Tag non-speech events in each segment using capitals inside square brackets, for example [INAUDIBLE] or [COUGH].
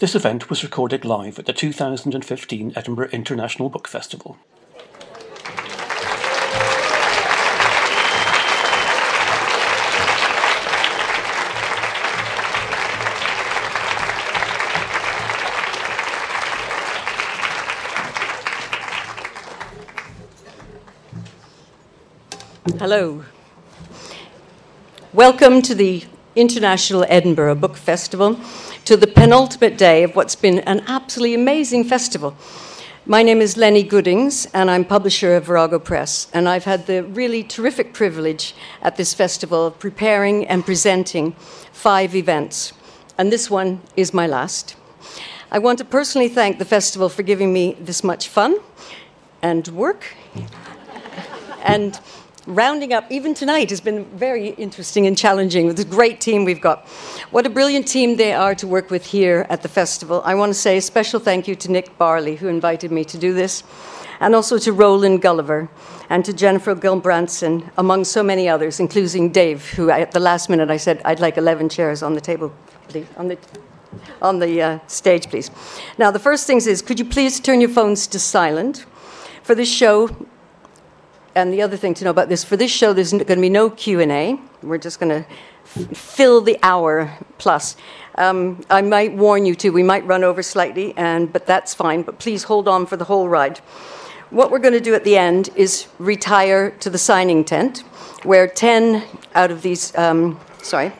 This event was recorded live at the 2015 Edinburgh International Book Festival. Hello. Welcome to the International Edinburgh Book Festival to the penultimate day of what's been an absolutely amazing festival. My name is Lennie Goodings, and I'm publisher of Virago Press. And I've had the really terrific privilege at this festival of preparing and presenting five events. And this one is my last. I want to personally thank the festival for giving me this much fun and work. and rounding up, even tonight, has been very interesting and challenging with this great team we've got. What a brilliant team they are to work with here at the festival. I want to say a special thank you to Nick Barley, who invited me to do this, and also to Roland Gulliver and to Jennifer Gilbranson, among so many others, including Dave, who at the last minute I said, I'd like 11 chairs on the table, please, on the, on the uh, stage, please. Now, the first things is, could you please turn your phones to silent? For this show, and the other thing to know about this, for this show, there's going to be no Q&A. We're just going to fill the hour plus. Um, I might warn you too, we might run over slightly, and, but that's fine. But please hold on for the whole ride. What we're going to do at the end is retire to the signing tent, where 10 out of these, um, sorry,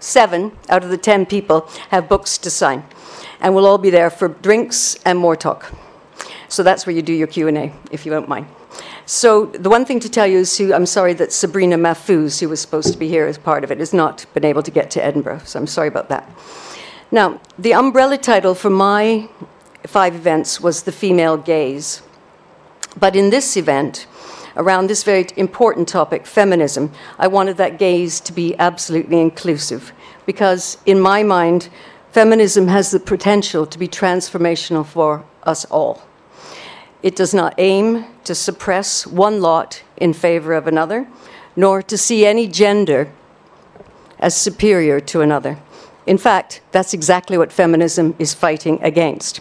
seven out of the 10 people have books to sign. And we'll all be there for drinks and more talk. So that's where you do your Q&A, if you don't mind. So the one thing to tell you is, who, I'm sorry that Sabrina Mahfouz, who was supposed to be here as part of it, has not been able to get to Edinburgh. So I'm sorry about that. Now, the umbrella title for my five events was The Female Gaze. But in this event, around this very important topic, feminism, I wanted that gaze to be absolutely inclusive. Because in my mind, feminism has the potential to be transformational for us all. It does not aim to suppress one lot in favor of another, nor to see any gender as superior to another. In fact, that's exactly what feminism is fighting against.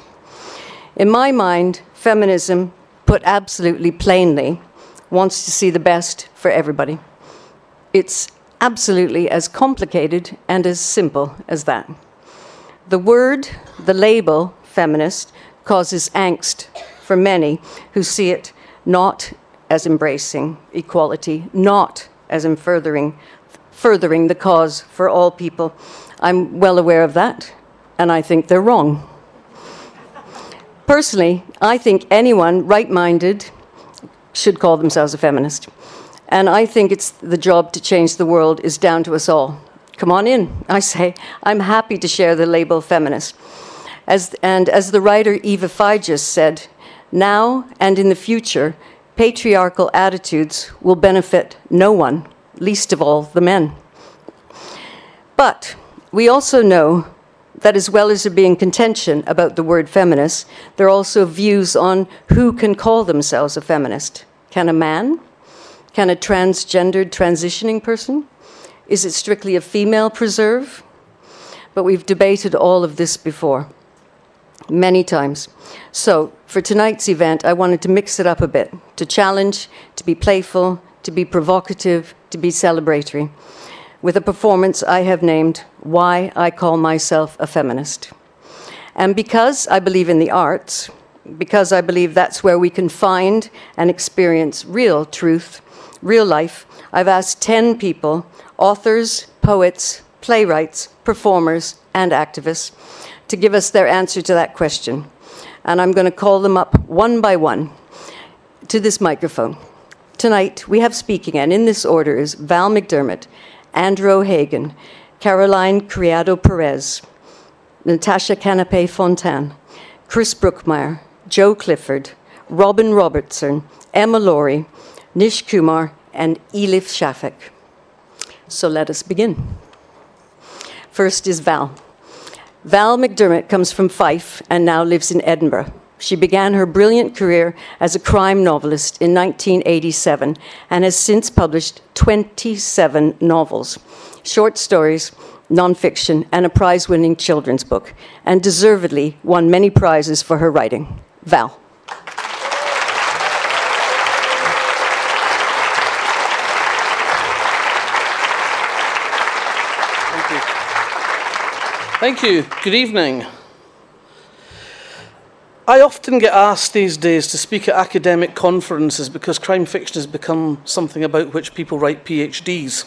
In my mind, feminism, put absolutely plainly, wants to see the best for everybody. It's absolutely as complicated and as simple as that. The word, the label, feminist, causes angst for many who see it not as embracing equality, not as in furthering, furthering the cause for all people. I'm well aware of that, and I think they're wrong. Personally, I think anyone right minded should call themselves a feminist. And I think it's the job to change the world is down to us all. Come on in, I say. I'm happy to share the label feminist. As, and as the writer Eva Figes said, now and in the future, patriarchal attitudes will benefit no one, least of all the men. But we also know that as well as there being contention about the word feminist, there are also views on who can call themselves a feminist. Can a man? Can a transgendered transitioning person? Is it strictly a female preserve? But we've debated all of this before many times. So, for tonight's event, I wanted to mix it up a bit to challenge, to be playful, to be provocative, to be celebratory, with a performance I have named Why I Call Myself a Feminist. And because I believe in the arts, because I believe that's where we can find and experience real truth, real life, I've asked 10 people authors, poets, playwrights, performers, and activists to give us their answer to that question. And I'm going to call them up one by one to this microphone. Tonight, we have speaking, and in this order is Val McDermid, Andrew O'Hagan, Caroline Criado Perez, Natasha Kanapé Fontaine, Chris Brookmyre, Jo Clifford, Robin Robertson, Emma Laurie, Nish Kumar, and Elif Shafak. So let us begin. First is Val. Val McDermid comes from Fife and now lives in Edinburgh. She began her brilliant career as a crime novelist in 1987 and has since published 27 novels, short stories, nonfiction, and a prize winning children's book, and deservedly won many prizes for her writing. Val. Thank you. Thank you. Good evening. I often get asked these days to speak at academic conferences because crime fiction has become something about which people write PhDs.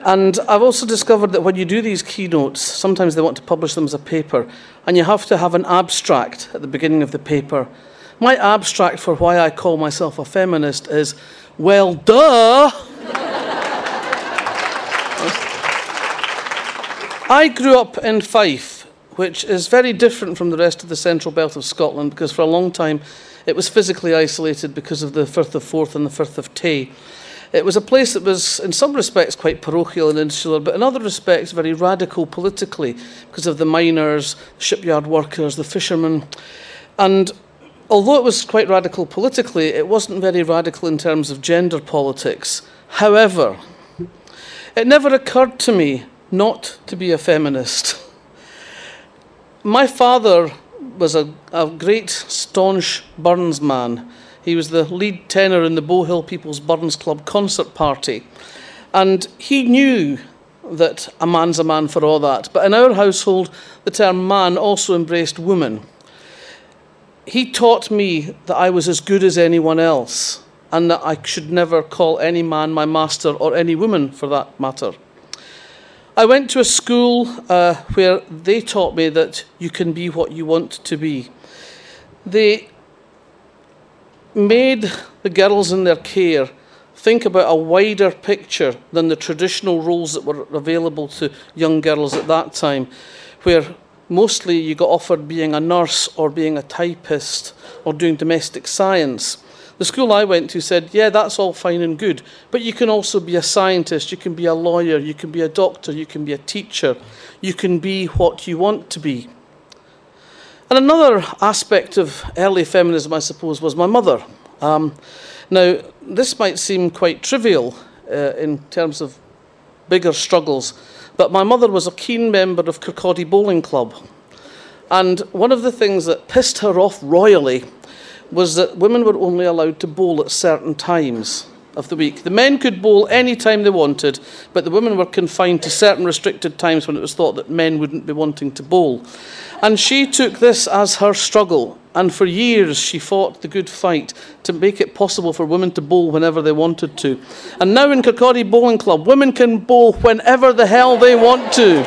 And I've also discovered that when you do these keynotes, sometimes they want to publish them as a paper, and you have to have an abstract at the beginning of the paper. My abstract for why I call myself a feminist is, well, duh! I grew up in Fife which is very different from the rest of the central belt of Scotland because for a long time it was physically isolated because of the Firth of Forth and the Firth of Tay. It was a place that was, in some respects, quite parochial and insular, but in other respects, very radical politically because of the miners, shipyard workers, the fishermen. And although it was quite radical politically, it wasn't very radical in terms of gender politics. However, it never occurred to me not to be a feminist. My father was a, a great, staunch Burns man. He was the lead tenor in the Bowhill People's Burns Club concert party. And he knew that a man's a man for all that. But in our household, the term man also embraced woman. He taught me that I was as good as anyone else and that I should never call any man my master or any woman for that matter. I went to a school uh, where they taught me that you can be what you want to be. They made the girls in their care think about a wider picture than the traditional roles that were available to young girls at that time, where mostly you got offered being a nurse or being a typist or doing domestic science. The school I went to said, yeah, that's all fine and good, but you can also be a scientist, you can be a lawyer, you can be a doctor, you can be a teacher, you can be what you want to be. And another aspect of early feminism, I suppose, was my mother. Um, now, this might seem quite trivial uh, in terms of bigger struggles, but my mother was a keen member of Kirkcaldy Bowling Club. And one of the things that pissed her off royally was that women were only allowed to bowl at certain times of the week. The men could bowl any time they wanted, but the women were confined to certain restricted times when it was thought that men wouldn't be wanting to bowl. And she took this as her struggle, and for years she fought the good fight to make it possible for women to bowl whenever they wanted to. And now in Kirkcaldy Bowling Club, women can bowl whenever the hell they want to.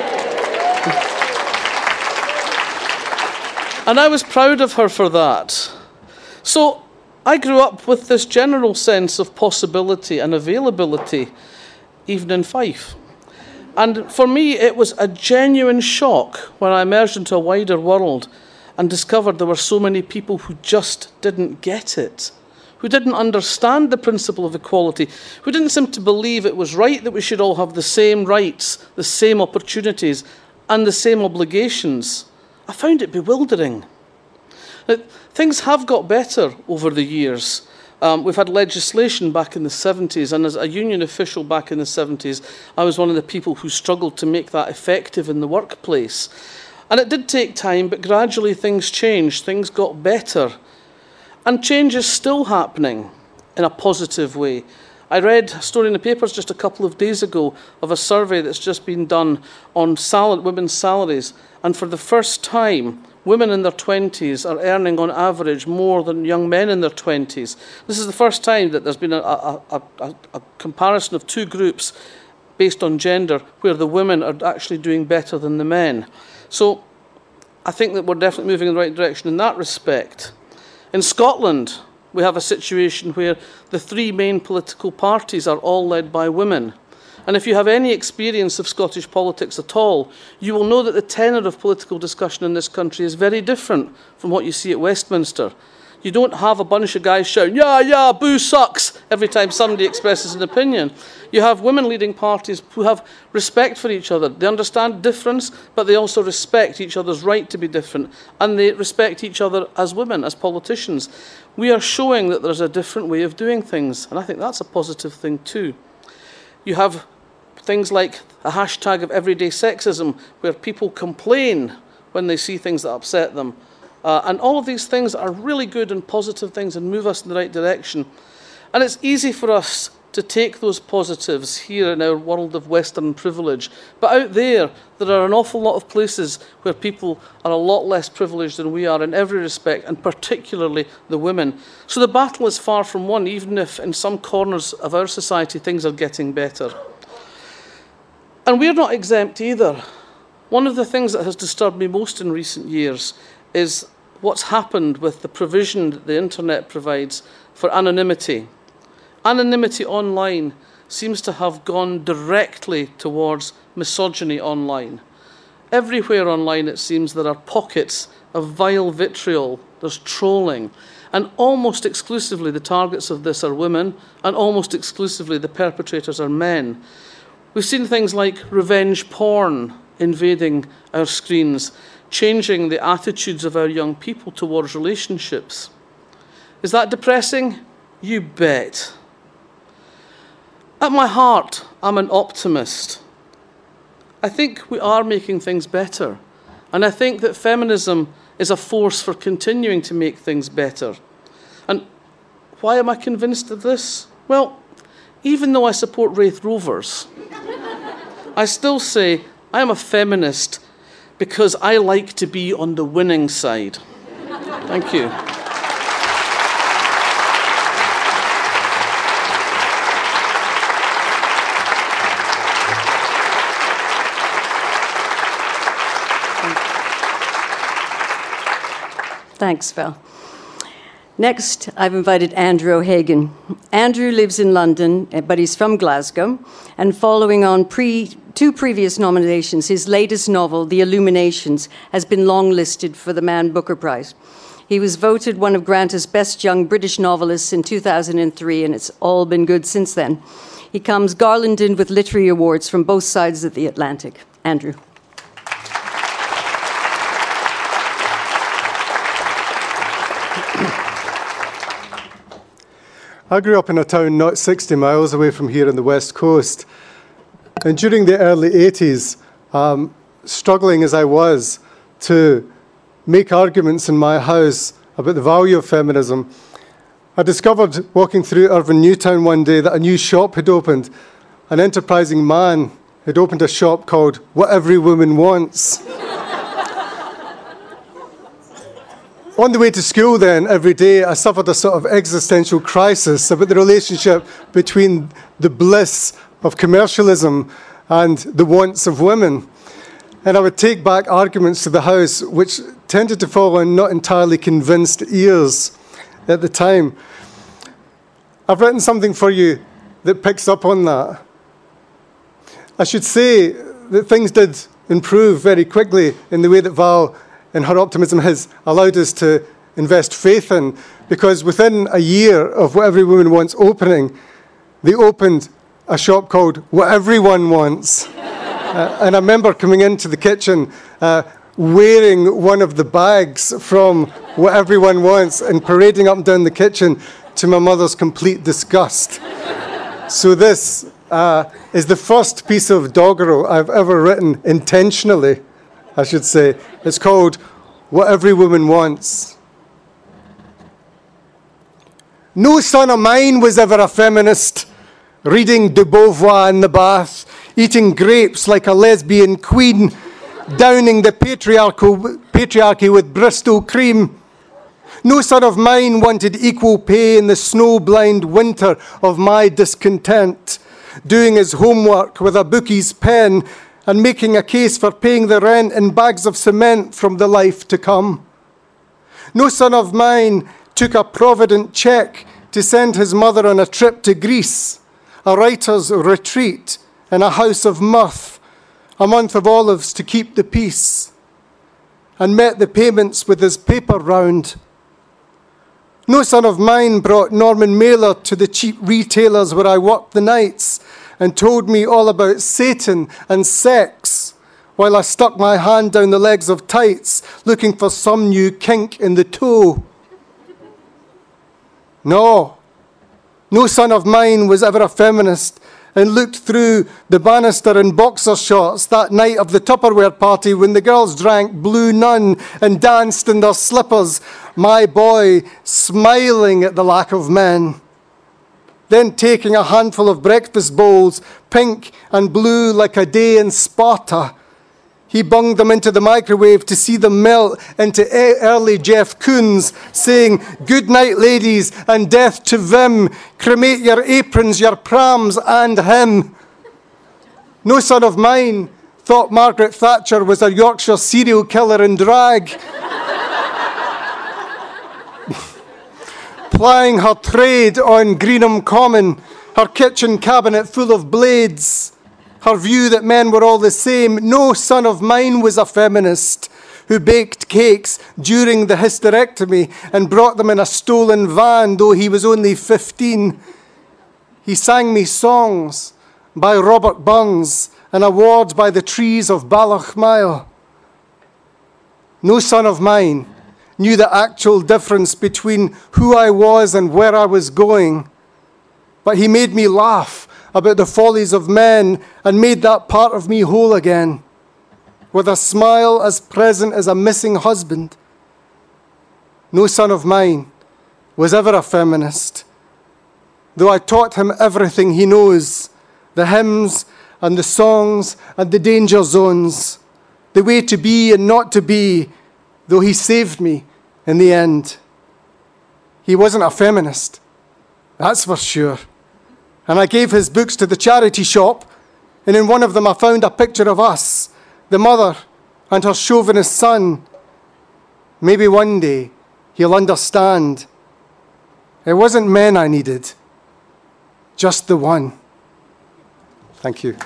And I was proud of her for that. So I grew up with this general sense of possibility and availability, even in Fife. And for me, it was a genuine shock when I emerged into a wider world and discovered there were so many people who just didn't get it, who didn't understand the principle of equality, who didn't seem to believe it was right that we should all have the same rights, the same opportunities, and the same obligations. I found it bewildering. Now, things have got better over the years. Um, we've had legislation back in the 70s, and as a union official back in the 70s, I was one of the people who struggled to make that effective in the workplace. And it did take time, but gradually things changed, things got better. And change is still happening in a positive way. I read a story in the papers just a couple of days ago of a survey that's just been done on women's salaries, and for the first time, women in their 20s are earning on average more than young men in their 20s. This is the first time that there's been a, a, a, a, comparison of two groups based on gender where the women are actually doing better than the men. So I think that we're definitely moving in the right direction in that respect. In Scotland, we have a situation where the three main political parties are all led by women. And if you have any experience of Scottish politics at all, you will know that the tenor of political discussion in this country is very different from what you see at Westminster. You don't have a bunch of guys shouting, yeah, yeah, boo sucks, every time somebody expresses an opinion. You have women leading parties who have respect for each other. They understand difference, but they also respect each other's right to be different. And they respect each other as women, as politicians. We are showing that there's a different way of doing things. And I think that's a positive thing too. You have things like a hashtag of everyday sexism, where people complain when they see things that upset them. Uh, and all of these things are really good and positive things and move us in the right direction. And it's easy for us to take those positives here in our world of Western privilege. But out there, there are an awful lot of places where people are a lot less privileged than we are in every respect, and particularly the women. So the battle is far from won, even if in some corners of our society things are getting better. And we're not exempt either. One of the things that has disturbed me most in recent years is what's happened with the provision that the internet provides for anonymity. Anonymity online seems to have gone directly towards misogyny online. Everywhere online, it seems there are pockets of vile vitriol, there's trolling, and almost exclusively the targets of this are women, and almost exclusively the perpetrators are men. We've seen things like revenge porn invading our screens, changing the attitudes of our young people towards relationships. Is that depressing? You bet. At my heart, I'm an optimist. I think we are making things better. And I think that feminism is a force for continuing to make things better. And why am I convinced of this? Well, even though I support Raith Rovers, I still say I am a feminist because I like to be on the winning side. Thank you. Thanks, Val. Next, I've invited Andrew O'Hagan. Andrew lives in London, eh, but he's from Glasgow. And following on pre, two previous nominations, his latest novel, The Illuminations, has been longlisted for the Man Booker Prize. He was voted one of Granta's best young British novelists in 2003, and it's all been good since then. He comes garlanded with literary awards from both sides of the Atlantic. Andrew. I grew up in a town not 60 miles away from here on the west coast. And during the early 80s, um, struggling as I was to make arguments in my house about the value of feminism, I discovered walking through Irvine Newtown one day that a new shop had opened. An enterprising man had opened a shop called What Every Woman Wants. On the way to school, then, every day, I suffered a sort of existential crisis about the relationship between the bliss of commercialism and the wants of women. And I would take back arguments to the House which tended to fall on not entirely convinced ears at the time. I've written something for you that picks up on that. I should say that things did improve very quickly in the way that Val and her optimism has allowed us to invest faith in because within a year of what every woman wants opening, they opened a shop called What Everyone Wants. [LAUGHS] uh, and I remember coming into the kitchen uh, wearing one of the bags from What Everyone Wants and parading up and down the kitchen to my mother's complete disgust. so, this uh, is the first piece of doggerel I've ever written intentionally. I should say. It's called What Every Woman Wants. No son of mine was ever a feminist, reading de Beauvoir in the bath, eating grapes like a lesbian queen, downing the patriarchal patriarchy with Bristol cream. No son of mine wanted equal pay in the snow blind winter of my discontent, doing his homework with a bookie's pen and making a case for paying the rent in bags of cement from the life to come. No son of mine took a provident cheque to send his mother on a trip to Greece, a writer's retreat in a house of mirth, a month of olives to keep the peace, and met the payments with his paper round. No son of mine brought Norman Mailer to the cheap retailers where I worked the nights and told me all about Satan and sex while I stuck my hand down the legs of tights looking for some new kink in the toe. No, no son of mine was ever a feminist and looked through the banister in boxer shorts that night of the Tupperware party when the girls drank Blue Nun and danced in their slippers, my boy smiling at the lack of men. Then taking a handful of breakfast bowls, pink and blue like a day in Sparta, he bunged them into the microwave to see them melt into early Jeff Koons, saying, Good night, ladies, and death to Vim. Cremate your aprons, your prams, and him. No son of mine thought Margaret Thatcher was a Yorkshire serial killer in drag. [LAUGHS] Plying her trade on Greenham Common, her kitchen cabinet full of blades her view that men were all the same. No son of mine was a feminist who baked cakes during the hysterectomy and brought them in a stolen van, though he was only 15. He sang me songs by Robert Burns and awards by the trees of Ballochmyle. No son of mine knew the actual difference between who I was and where I was going, but he made me laugh about the follies of men and made that part of me whole again, with a smile as present as a missing husband. No son of mine was ever a feminist, though I taught him everything he knows the hymns and the songs and the danger zones, the way to be and not to be, though he saved me in the end. He wasn't a feminist, that's for sure. And I gave his books to the charity shop, and in one of them I found a picture of us, the mother and her chauvinist son. Maybe one day he'll understand. It wasn't men I needed, just the one. Thank you.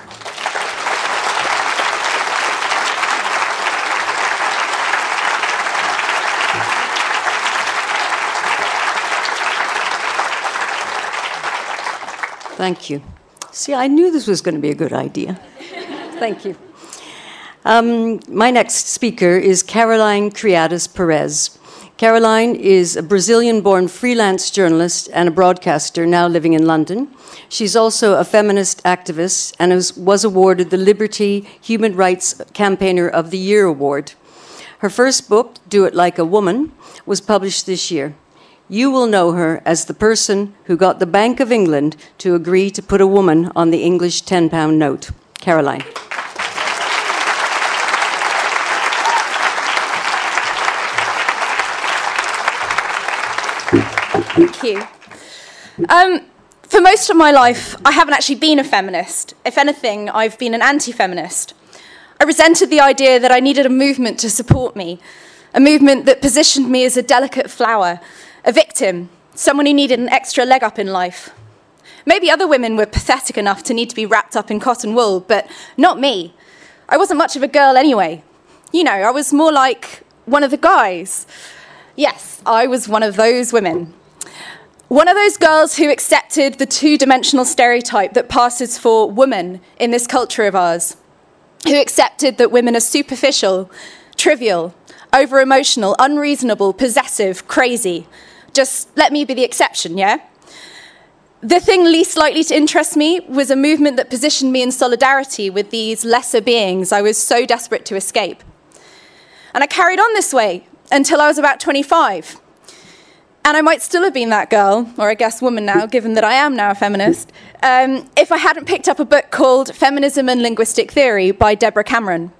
Thank you. See, I knew this was going to be a good idea. Thank you. Um, my next speaker is Caroline Criado Perez. Caroline is a Brazilian born freelance journalist and a broadcaster now living in London. She's also a feminist activist and was awarded the Liberty Human Rights Campaigner of the Year award. Her first book, Do It Like a Woman, was published this year you will know her as the person who got the Bank of England to agree to put a woman on the English £10 note. Caroline. Thank you. Um, for most of my life, I haven't actually been a feminist. If anything, I've been an anti feminist. I resented the idea that I needed a movement to support me, a movement that positioned me as a delicate flower a victim, someone who needed an extra leg up in life. Maybe other women were pathetic enough to need to be wrapped up in cotton wool, but not me. I wasn't much of a girl anyway. You know, I was more like one of the guys. Yes, I was one of those women. One of those girls who accepted the two dimensional stereotype that passes for woman in this culture of ours, who accepted that women are superficial, trivial, over emotional, unreasonable, possessive, crazy, just let me be the exception, yeah? The thing least likely to interest me was a movement that positioned me in solidarity with these lesser beings I was so desperate to escape. And I carried on this way until I was about 25. And I might still have been that girl, or I guess woman now, given that I am now a feminist, um, if I hadn't picked up a book called Feminism and Linguistic Theory by Deborah Cameron.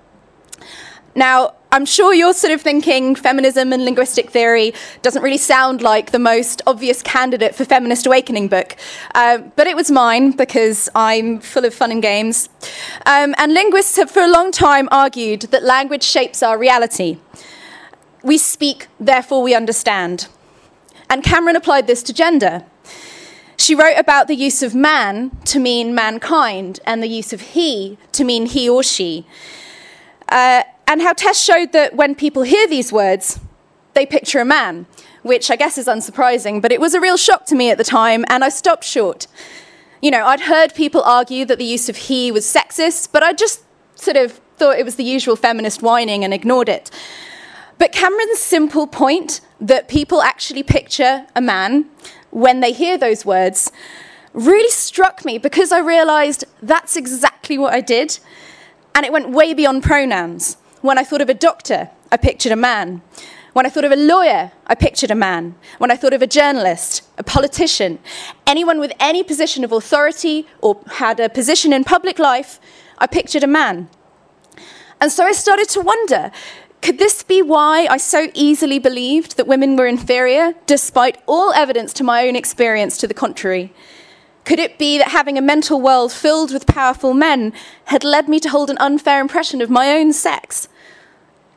Now, I'm sure you're sort of thinking feminism and linguistic theory doesn't really sound like the most obvious candidate for Feminist Awakening book, uh, but it was mine because I'm full of fun and games. Um, and linguists have for a long time argued that language shapes our reality. We speak, therefore we understand. And Cameron applied this to gender. She wrote about the use of man to mean mankind and the use of he to mean he or she. Uh, and how Tess showed that when people hear these words, they picture a man, which I guess is unsurprising, but it was a real shock to me at the time, and I stopped short. You know, I'd heard people argue that the use of he was sexist, but I just sort of thought it was the usual feminist whining and ignored it. But Cameron's simple point that people actually picture a man when they hear those words really struck me because I realised that's exactly what I did. And it went way beyond pronouns. When I thought of a doctor, I pictured a man. When I thought of a lawyer, I pictured a man. When I thought of a journalist, a politician, anyone with any position of authority or had a position in public life, I pictured a man. And so I started to wonder could this be why I so easily believed that women were inferior, despite all evidence to my own experience to the contrary? Could it be that having a mental world filled with powerful men had led me to hold an unfair impression of my own sex?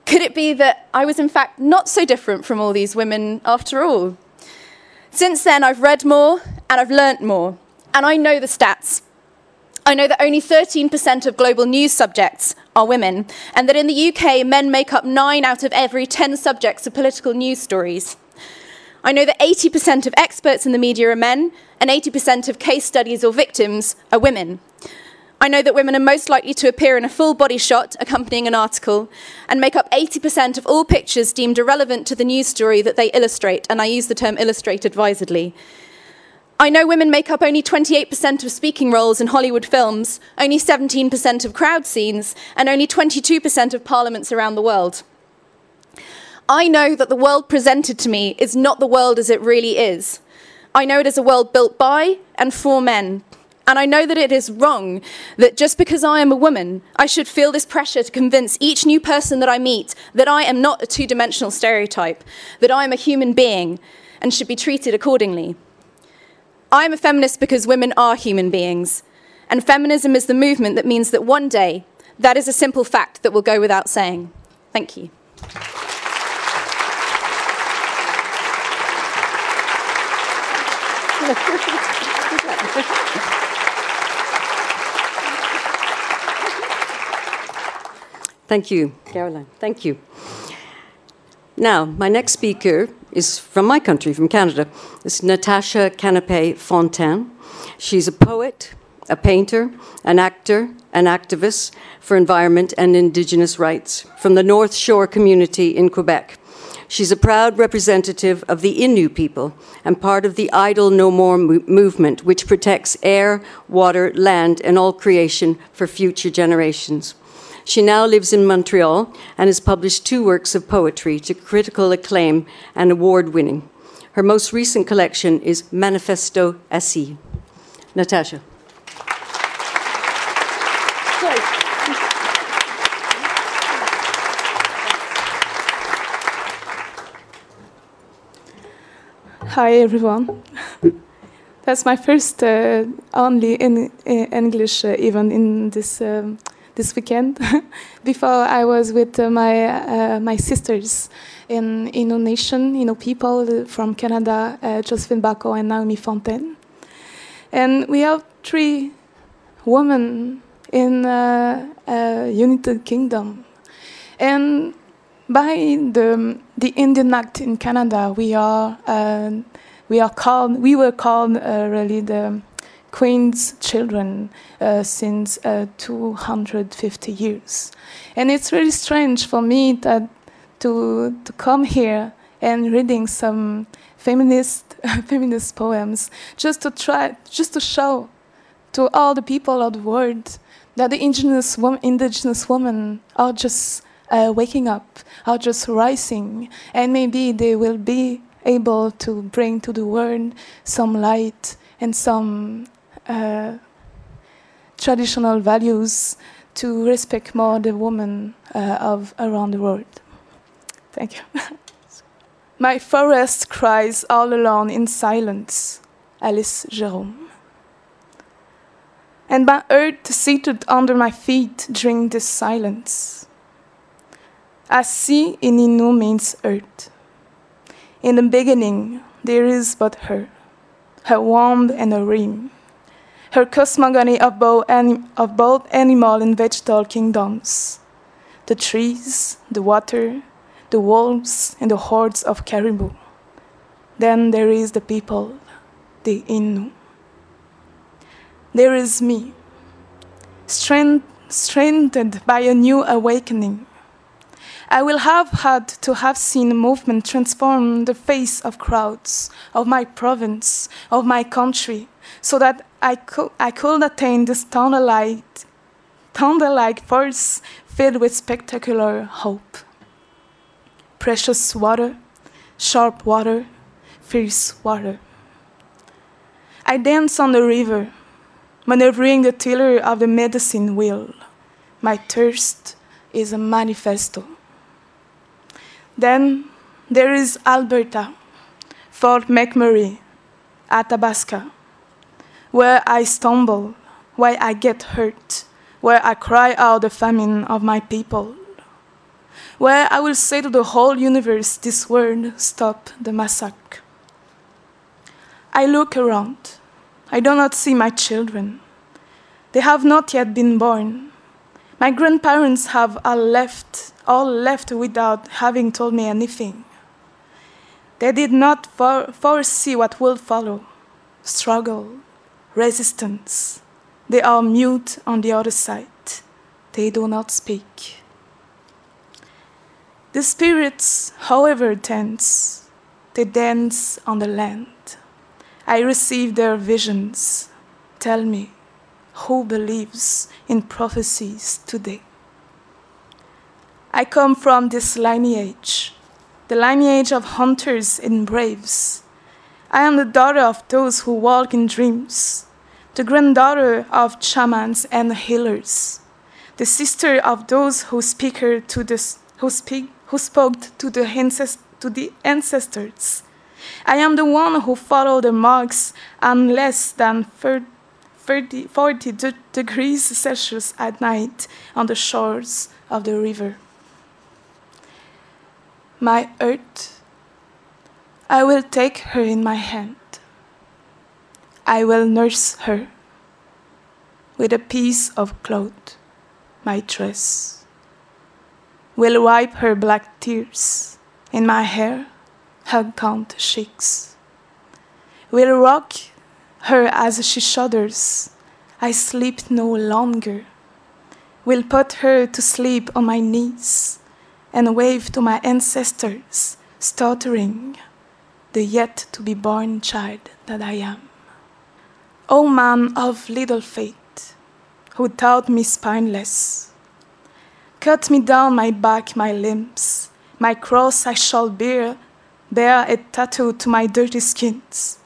Could it be that I was, in fact, not so different from all these women after all? Since then, I've read more and I've learnt more, and I know the stats. I know that only 13% of global news subjects are women, and that in the UK, men make up 9 out of every 10 subjects of political news stories. I know that 80% of experts in the media are men, and 80% of case studies or victims are women. I know that women are most likely to appear in a full body shot accompanying an article and make up 80% of all pictures deemed irrelevant to the news story that they illustrate, and I use the term illustrate advisedly. I know women make up only 28% of speaking roles in Hollywood films, only 17% of crowd scenes, and only 22% of parliaments around the world. I know that the world presented to me is not the world as it really is. I know it is a world built by and for men. And I know that it is wrong that just because I am a woman, I should feel this pressure to convince each new person that I meet that I am not a two dimensional stereotype, that I am a human being and should be treated accordingly. I am a feminist because women are human beings. And feminism is the movement that means that one day, that is a simple fact that will go without saying. Thank you. [LAUGHS] Thank you, Caroline. Thank you. Now, my next speaker is from my country, from Canada. It's Natasha Kanapé Fontaine. She's a poet, a painter, an actor, an activist for environment and Indigenous rights from the North Shore community in Quebec. She's a proud representative of the Innu people and part of the Idle No More mo- movement, which protects air, water, land, and all creation for future generations. She now lives in Montreal and has published two works of poetry to critical acclaim and award winning. Her most recent collection is Manifesto Assi. Natasha. Hi everyone. [LAUGHS] That's my first uh, only in, in English uh, even in this um, this weekend. [LAUGHS] Before I was with uh, my uh, my sisters in Innu Nation, Innu people from Canada, uh, Josephine Bacon and Naomi Fontaine, and we have three women in uh, United Kingdom, and by the the Indian Act in Canada, we are uh, we are called we were called uh, really the Queen's children uh, since uh, 250 years, and it's really strange for me that to to come here and reading some feminist [LAUGHS] feminist poems just to try just to show to all the people of the world that the indigenous indigenous women are just uh, waking up, are just rising, and maybe they will be able to bring to the world some light and some uh, traditional values to respect more the women uh, of around the world. Thank you. [LAUGHS] My forest cries all alone in silence, Alice Jerome. And my earth seated under my feet during this silence. Assi in Innu means earth. In the beginning, there is but her, her womb and her rim, her cosmogony of both, of both animal and vegetal kingdoms, the trees, the water, the wolves, and the hordes of caribou. Then there is the people, the Innu. There is me, strength, strengthened by a new awakening I will have had to have seen movement transform the face of crowds, of my province, of my country, so that I could, I could attain this thunder-like force filled with spectacular hope. Precious water, sharp water, fierce water. I dance on the river, maneuvering the tiller of the medicine wheel. My thirst is a manifesto. Then there is Alberta, Fort McMurray, Athabasca, where I stumble, where I get hurt, where I cry out the famine of my people, where I will say to the whole universe this word stop the massacre. I look around. I do not see my children. They have not yet been born. My grandparents have all left, all left without having told me anything. They did not fore- foresee what will follow struggle, resistance. They are mute on the other side. They do not speak. The spirits, however tense, they dance on the land. I receive their visions. Tell me, who believes in prophecies today? I come from this lineage, the lineage of hunters and braves. I am the daughter of those who walk in dreams, the granddaughter of shamans and healers, the sister of those who speak to the, who speak who spoke to the, ancest- to the ancestors. I am the one who followed the marks on less than 30, 40 de- degrees Celsius at night on the shores of the river. My earth, I will take her in my hand. I will nurse her with a piece of cloth, my dress. Will wipe her black tears in my hair, her gaunt cheeks. Will rock her as she shudders. I sleep no longer. Will put her to sleep on my knees and wave to my ancestors, stuttering, the yet to be born child that I am. O man of little faith, who taught me spineless, cut me down my back, my limbs, my cross I shall bear, bear a tattoo to my dirty skins.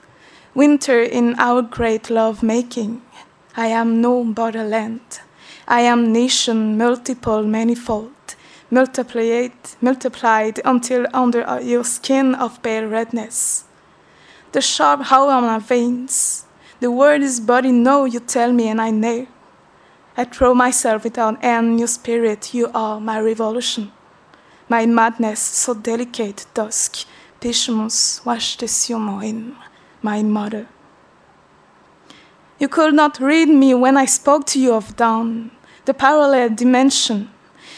Winter in our great love making, I am no borderland. I am nation multiple, manifold, multiplied, multiplied until under your skin of pale redness. The sharp how on my veins, the word is body no, you tell me, and I know. I throw myself without end, your spirit, you are my revolution. My madness, so delicate, dusk, patience, washed sur moi, my mother. You could not read me when I spoke to you of dawn, the parallel dimension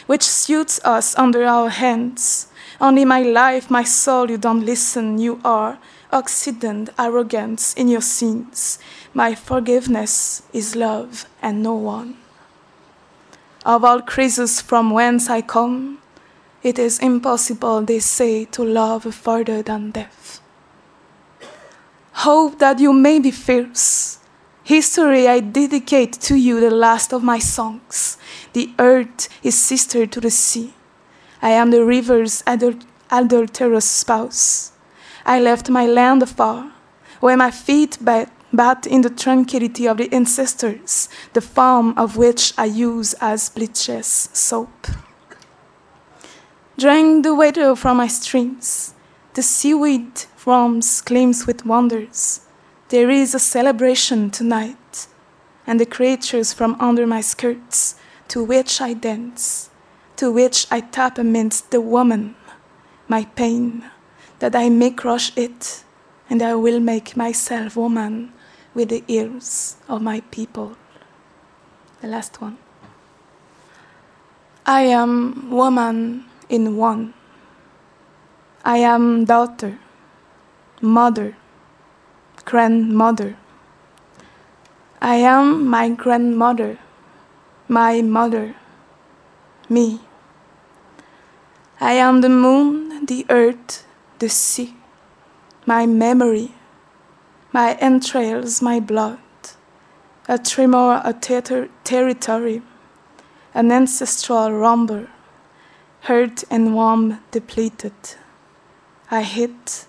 which suits us under our hands. Only my life, my soul, you don't listen, you are Occident, arrogance in your sins. My forgiveness is love and no one. Of all creases from whence I come, it is impossible, they say, to love further than death. Hope that you may be fierce. History, I dedicate to you the last of my songs. The earth is sister to the sea. I am the river's adul- adulterous spouse. I left my land afar, where my feet bat, bat in the tranquility of the ancestors, the farm of which I use as bleaches soap. Drink the water from my streams. The seaweed forms claims with wonders. There is a celebration tonight, and the creatures from under my skirts, to which I dance, to which I tap amidst the woman, my pain, that I may crush it, and I will make myself woman with the ears of my people. The last one. I am woman in one. I am daughter, mother, grandmother. I am my grandmother, my mother, me. I am the moon, the earth, the sea, my memory, my entrails, my blood, a tremor, a ter- territory, an ancestral rumble, hurt and warm, depleted. I hit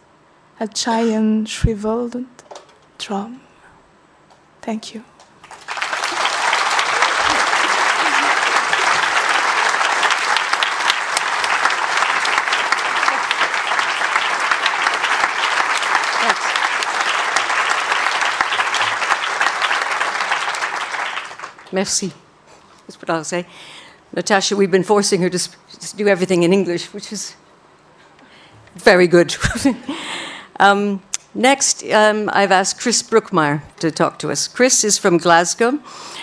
a giant shriveled drum. Thank you. Merci. That's what I'll say. Natasha, we've been forcing her to, to do everything in English, which is very good. [LAUGHS] um, next, um, I've asked Chris Brookmyre to talk to us. Chris is from Glasgow,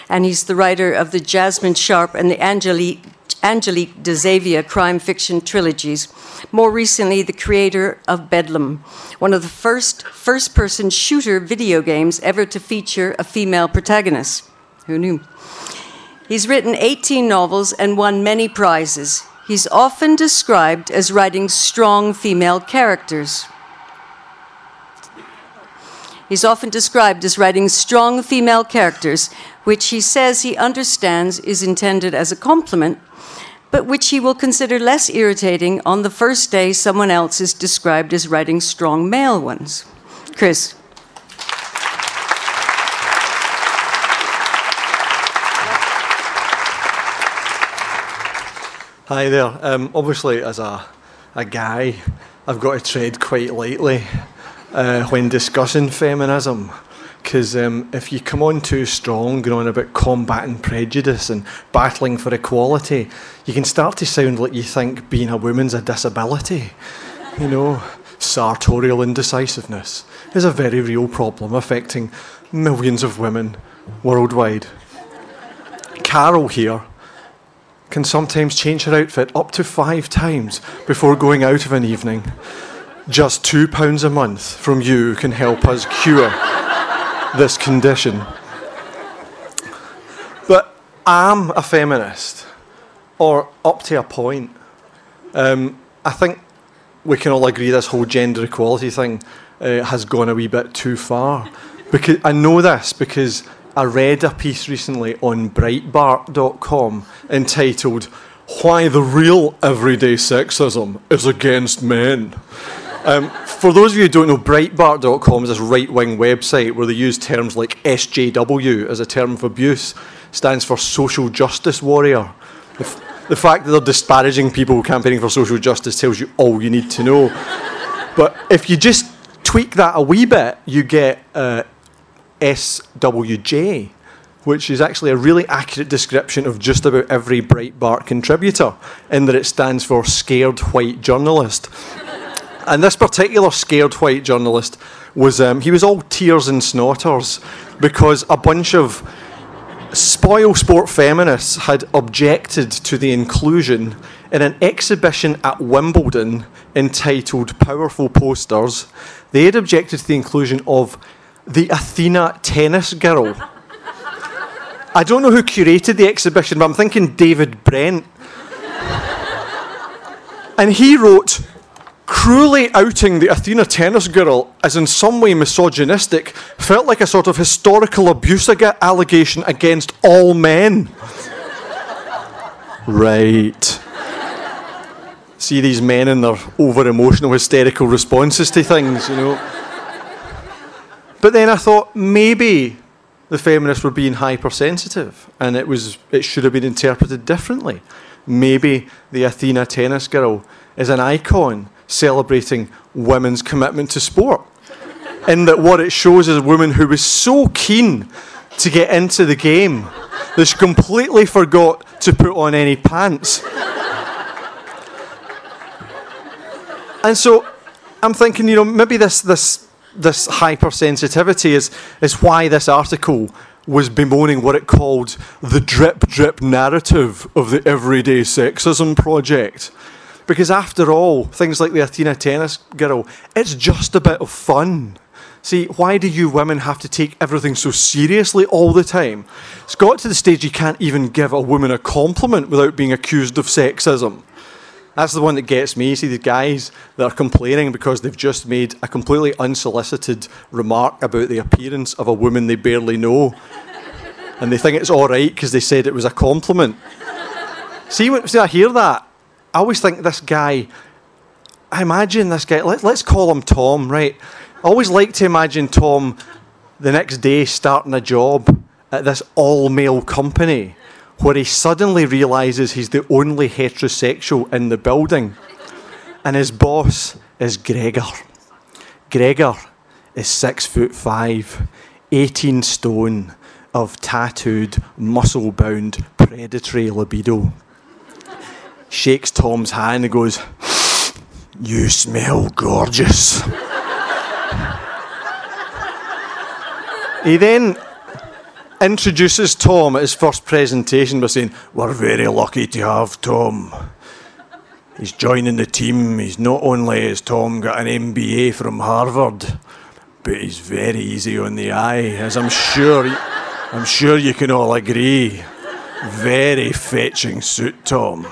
and he's the writer of the Jasmine Sharp and the Angelique, Angelique de Xavier crime fiction trilogies. More recently, the creator of Bedlam, one of the first first person shooter video games ever to feature a female protagonist. Who knew? He's written 18 novels and won many prizes. He's often described as writing strong female characters. He's often described as writing strong female characters, which he says he understands is intended as a compliment, but which he will consider less irritating on the first day someone else is described as writing strong male ones. Chris. Hi there. Um, obviously, as a, a guy, I've got to tread quite lightly uh, when discussing feminism. Because um, if you come on too strong, going on about combating prejudice and battling for equality, you can start to sound like you think being a woman's a disability. You know, sartorial indecisiveness is a very real problem affecting millions of women worldwide. Carol here can sometimes change her outfit up to five times before going out of an evening. Just two pounds a month from you can help us cure this condition. But I'm a feminist, or up to a point. Um, I think we can all agree this whole gender equality thing uh, has gone a wee bit too far. Because I know this because I read a piece recently on Breitbart.com entitled Why the Real Everyday Sexism is Against Men. Um, for those of you who don't know, Breitbart.com is this right wing website where they use terms like SJW as a term of abuse, stands for social justice warrior. The, f- the fact that they're disparaging people campaigning for social justice tells you all you need to know. but if you just tweak that a wee bit, you get uh, SWJ, which is actually a really accurate description of just about every Breitbart contributor, in that it stands for scared white journalist. [LAUGHS] and this particular scared white journalist was um, he was all tears and snorters because a bunch of spoil sport feminists had objected to the inclusion in an exhibition at Wimbledon entitled Powerful Posters. They had objected to the inclusion of the Athena tennis girl. I don't know who curated the exhibition, but I'm thinking David Brent. And he wrote, cruelly outing the Athena tennis girl as in some way misogynistic felt like a sort of historical abuse ag- allegation against all men. right. See these men and their over emotional, hysterical responses to things, you know. But then I thought maybe the feminists were being hypersensitive and it was it should have been interpreted differently. Maybe the Athena tennis girl is an icon celebrating women's commitment to sport. In that what it shows is a woman who was so keen to get into the game that she completely forgot to put on any pants. and so I'm thinking, you know, maybe this this this hypersensitivity is is why this article was bemoaning what it called the drip drip narrative of the everyday sexism project. Because after all, things like the Athena tennis girl, it's just a bit of fun. See, why do you women have to take everything so seriously all the time? It's got to the stage you can't even give a woman a compliment without being accused of sexism. That's the one that gets me. You see the guys that are complaining because they've just made a completely unsolicited remark about the appearance of a woman they barely know. and they think it's all right because they said it was a compliment. see, when, see, I hear that. I always think this guy, I imagine this guy, let, let's call him Tom, right? I always like to imagine Tom the next day starting a job at this all male company where he suddenly realizes he's the only heterosexual in the building. And his boss is Gregor. Gregor is six foot five, 18 stone of tattooed, muscle bound, predatory libido. Shakes Tom's hand and goes, You smell gorgeous. [LAUGHS] he then introduces Tom at his first presentation by saying, We're very lucky to have Tom. He's joining the team. He's not only has Tom got an MBA from Harvard, but he's very easy on the eye, as I'm sure I'm sure you can all agree. Very fetching suit, Tom.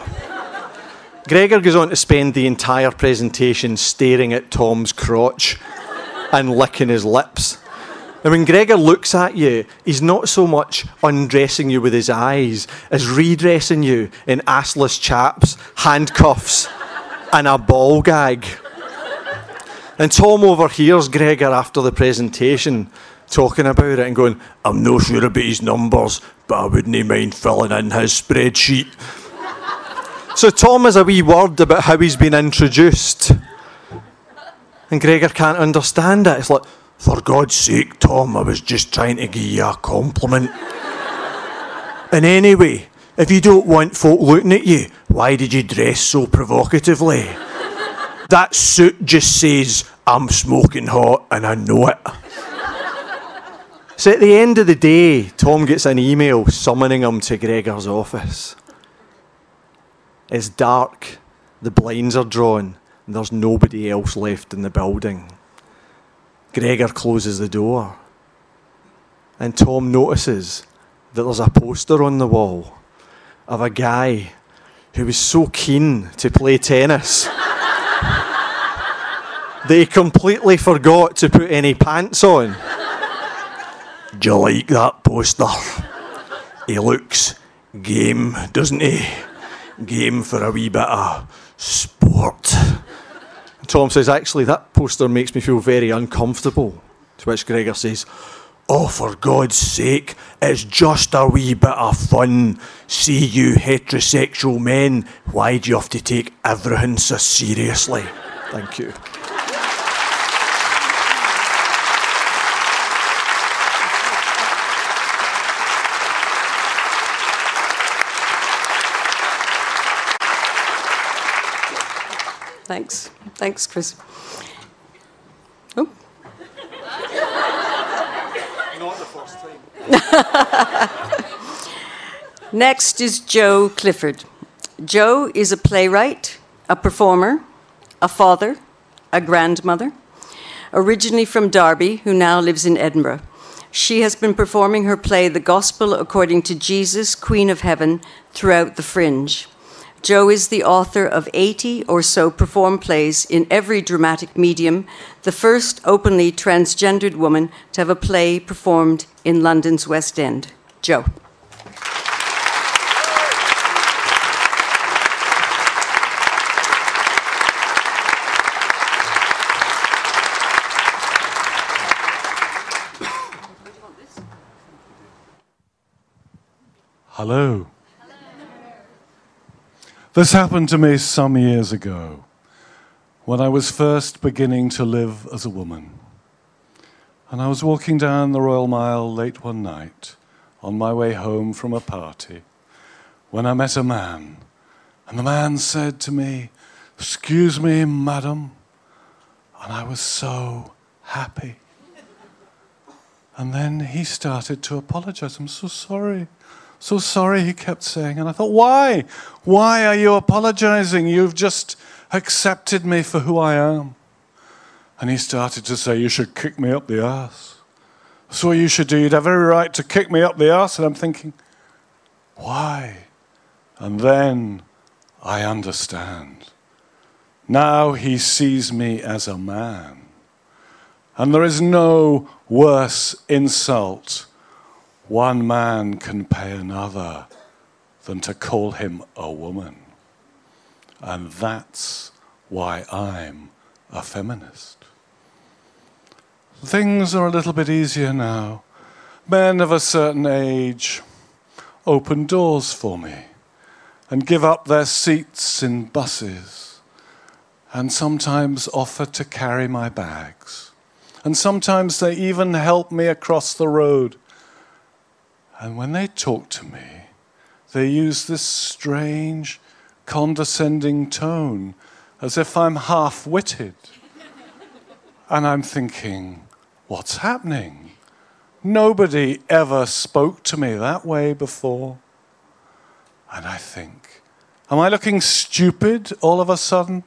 Gregor goes on to spend the entire presentation staring at Tom's crotch and licking his lips. And when Gregor looks at you, he's not so much undressing you with his eyes as redressing you in assless chaps, handcuffs, and a ball gag. And Tom overhears Gregor after the presentation talking about it and going, I'm not sure about his numbers, but I wouldn't mind filling in his spreadsheet. so Tom has a wee word about how he's been introduced. And Gregor can't understand it. It's like, for God's sake, Tom, I was just trying to give you a compliment. and anyway, if you don't want folk looking at you, why did you dress so provocatively? that suit just says, I'm smoking hot and I know it. so at the end of the day, Tom gets an email summoning him to Gregor's office. It's dark, the blinds are drawn, and there's nobody else left in the building. Gregor closes the door. And Tom notices that there's a poster on the wall of a guy who was so keen to play tennis [LAUGHS] he completely forgot to put any pants on. Do you like that poster? He looks game, doesn't he? Game for a wee bit of sport. Tom says, actually, that poster makes me feel very uncomfortable. To which Gregor says, Oh, for God's sake, it's just a wee bit of fun. See you heterosexual men, why do you have to take everything so seriously? Thank you. Thanks. Chris. Not the first time. [LAUGHS] Next is Jo Clifford. Jo is a playwright, a performer, a father, a grandmother, originally from Derby, who now lives in Edinburgh. She has been performing her play, The Gospel According to Jesus, Queen of Heaven, throughout the Fringe. Jo is the author of 80 or so performed plays in every dramatic medium, the first openly transgendered woman to have a play performed in London's West End. Jo. Hello. This happened to me some years ago when I was first beginning to live as a woman. And I was walking down the Royal Mile late one night on my way home from a party when I met a man. And the man said to me, Excuse me, madam. And I was so happy. And then he started to apologize. I'm so sorry. So sorry, he kept saying. And I thought, why? Why are you apologizing? You've just accepted me for who I am. And he started to say, You should kick me up the ass. That's what you should do. You'd have every right to kick me up the ass. And I'm thinking, Why? And then I understand. Now he sees me as a man. And there is no worse insult one man can pay another than to call him a woman. And that's why I'm a feminist. Things are a little bit easier now. Men of a certain age open doors for me and give up their seats in buses and sometimes offer to carry my bags. And sometimes they even help me across the road. And when they talk to me, they use this strange, condescending tone as if I'm half witted. and I'm thinking, what's happening? Nobody ever spoke to me that way before. And I think, am I looking stupid all of a sudden?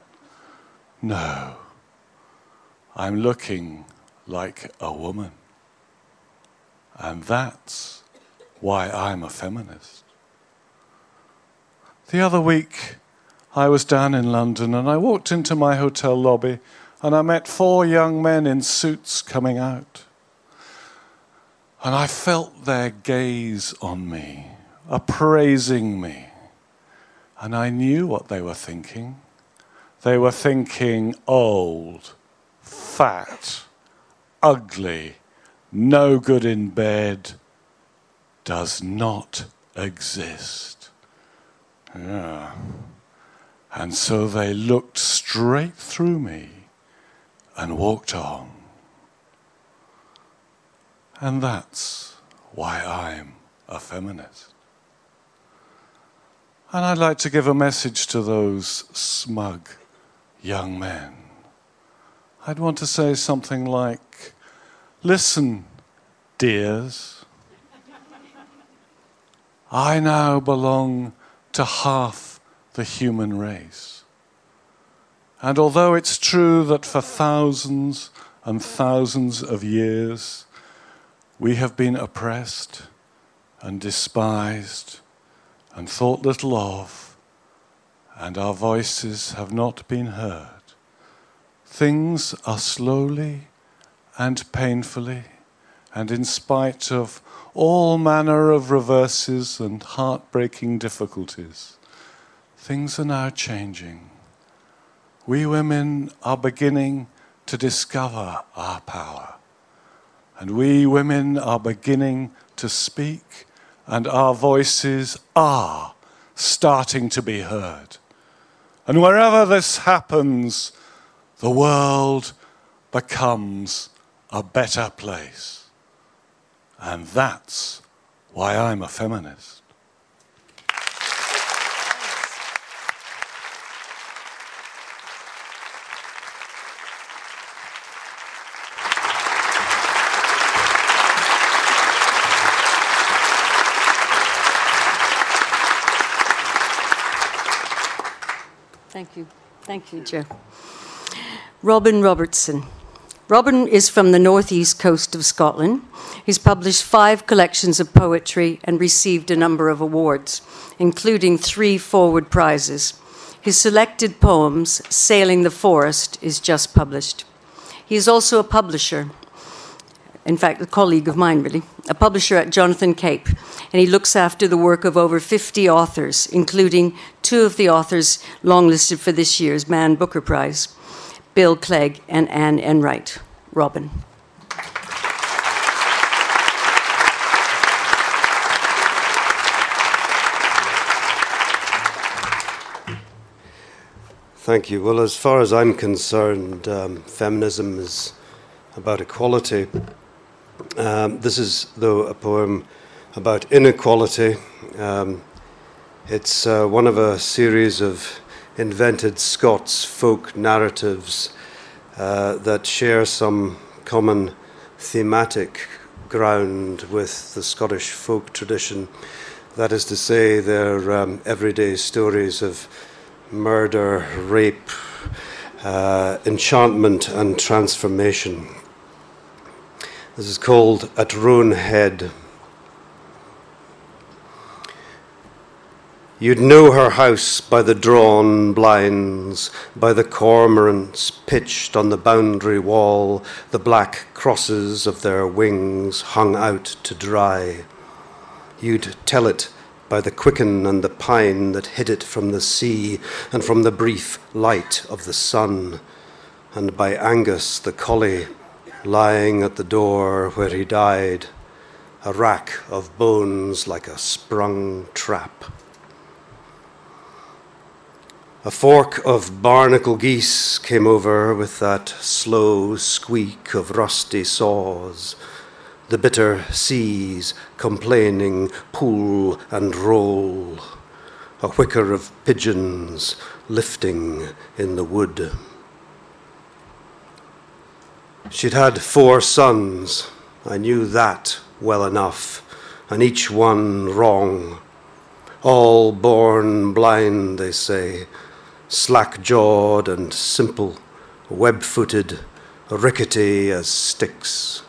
No. I'm looking like a woman. And that's why I'm a feminist. The other week, I was down in London and I walked into my hotel lobby and I met four young men in suits coming out. And I felt their gaze on me, appraising me. And I knew what they were thinking. They were thinking old, fat, ugly, no good in bed, does not exist. Yeah. And so they looked straight through me and walked on. And that's why I'm a feminist. And I'd like to give a message to those smug young men. I'd want to say something like, Listen, dears, I now belong to half the human race. And although it's true that for thousands and thousands of years we have been oppressed and despised and thought little of, and our voices have not been heard. Things are slowly and painfully, and in spite of all manner of reverses and heartbreaking difficulties, things are now changing. We women are beginning to discover our power, and we women are beginning to speak and our voices are starting to be heard. And wherever this happens, the world becomes a better place. And that's why I'm a feminist. Thank you. Thank you, Jo. Robin Robertson. Robin is from the northeast coast of Scotland. He's published five collections of poetry and received a number of awards, including three forward prizes. His selected poems, Sailing the Forest, is just published. He is also a publisher in fact, a colleague of mine, really, a publisher at Jonathan Cape, and he looks after the work of over 50 authors, including two of the authors longlisted for this year's Man Booker Prize Bill Clegg and Anne Enright. Robin. Thank you. Well, as far as I'm concerned, um, feminism is about equality. Um, this is, though, a poem about inequality. Um, it's uh, one of a series of invented Scots folk narratives uh, that share some common thematic ground with the Scottish folk tradition. That is to say, they're um, everyday stories of murder, rape, uh, enchantment, and transformation. This is called At Roan Head. You'd know her house by the drawn blinds, by the cormorants pitched on the boundary wall, the black crosses of their wings hung out to dry. You'd tell it by the quicken and the pine that hid it from the sea and from the brief light of the sun, and by Angus the collie lying at the door where he died, a rack of bones like a sprung trap. A fork of barnacle geese came over with that slow squeak of rusty saws. The bitter seas complaining pull and roll. A whicker of pigeons lifting in the wood. She'd had four sons, I knew that well enough, and each one wrong. All born blind, they say slack jawed and simple, web footed, rickety as sticks.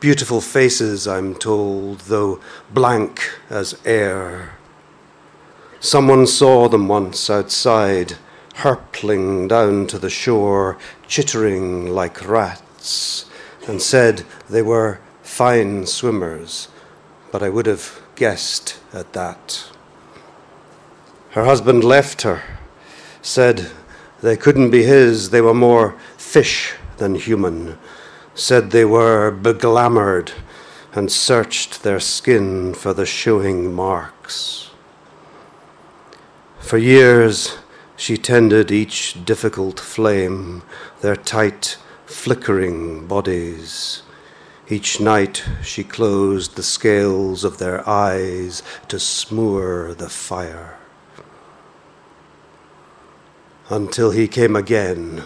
Beautiful faces, I'm told, though blank as air. Someone saw them once outside, hurtling down to the shore, chittering like rats, and said they were fine swimmers, but I would have guessed at that. Her husband left her said they couldn't be his, they were more fish than human, said they were beglamoured and searched their skin for the showing marks. For years she tended each difficult flame, their tight, flickering bodies. Each night she closed the scales of their eyes to smoor the fire until he came again,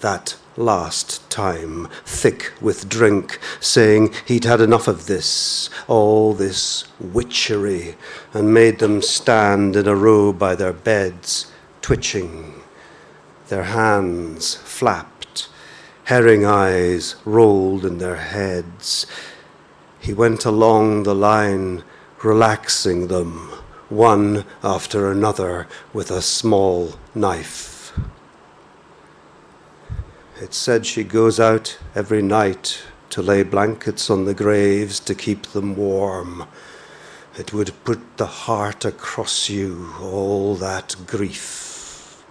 that last time, thick with drink, saying he'd had enough of this, all this witchery, and made them stand in a row by their beds, twitching. Their hands flapped, herring eyes rolled in their heads. He went along the line, relaxing them, one after another, with a small knife. It's said she goes out every night to lay blankets on the graves to keep them warm. It would put the heart across you, all that grief.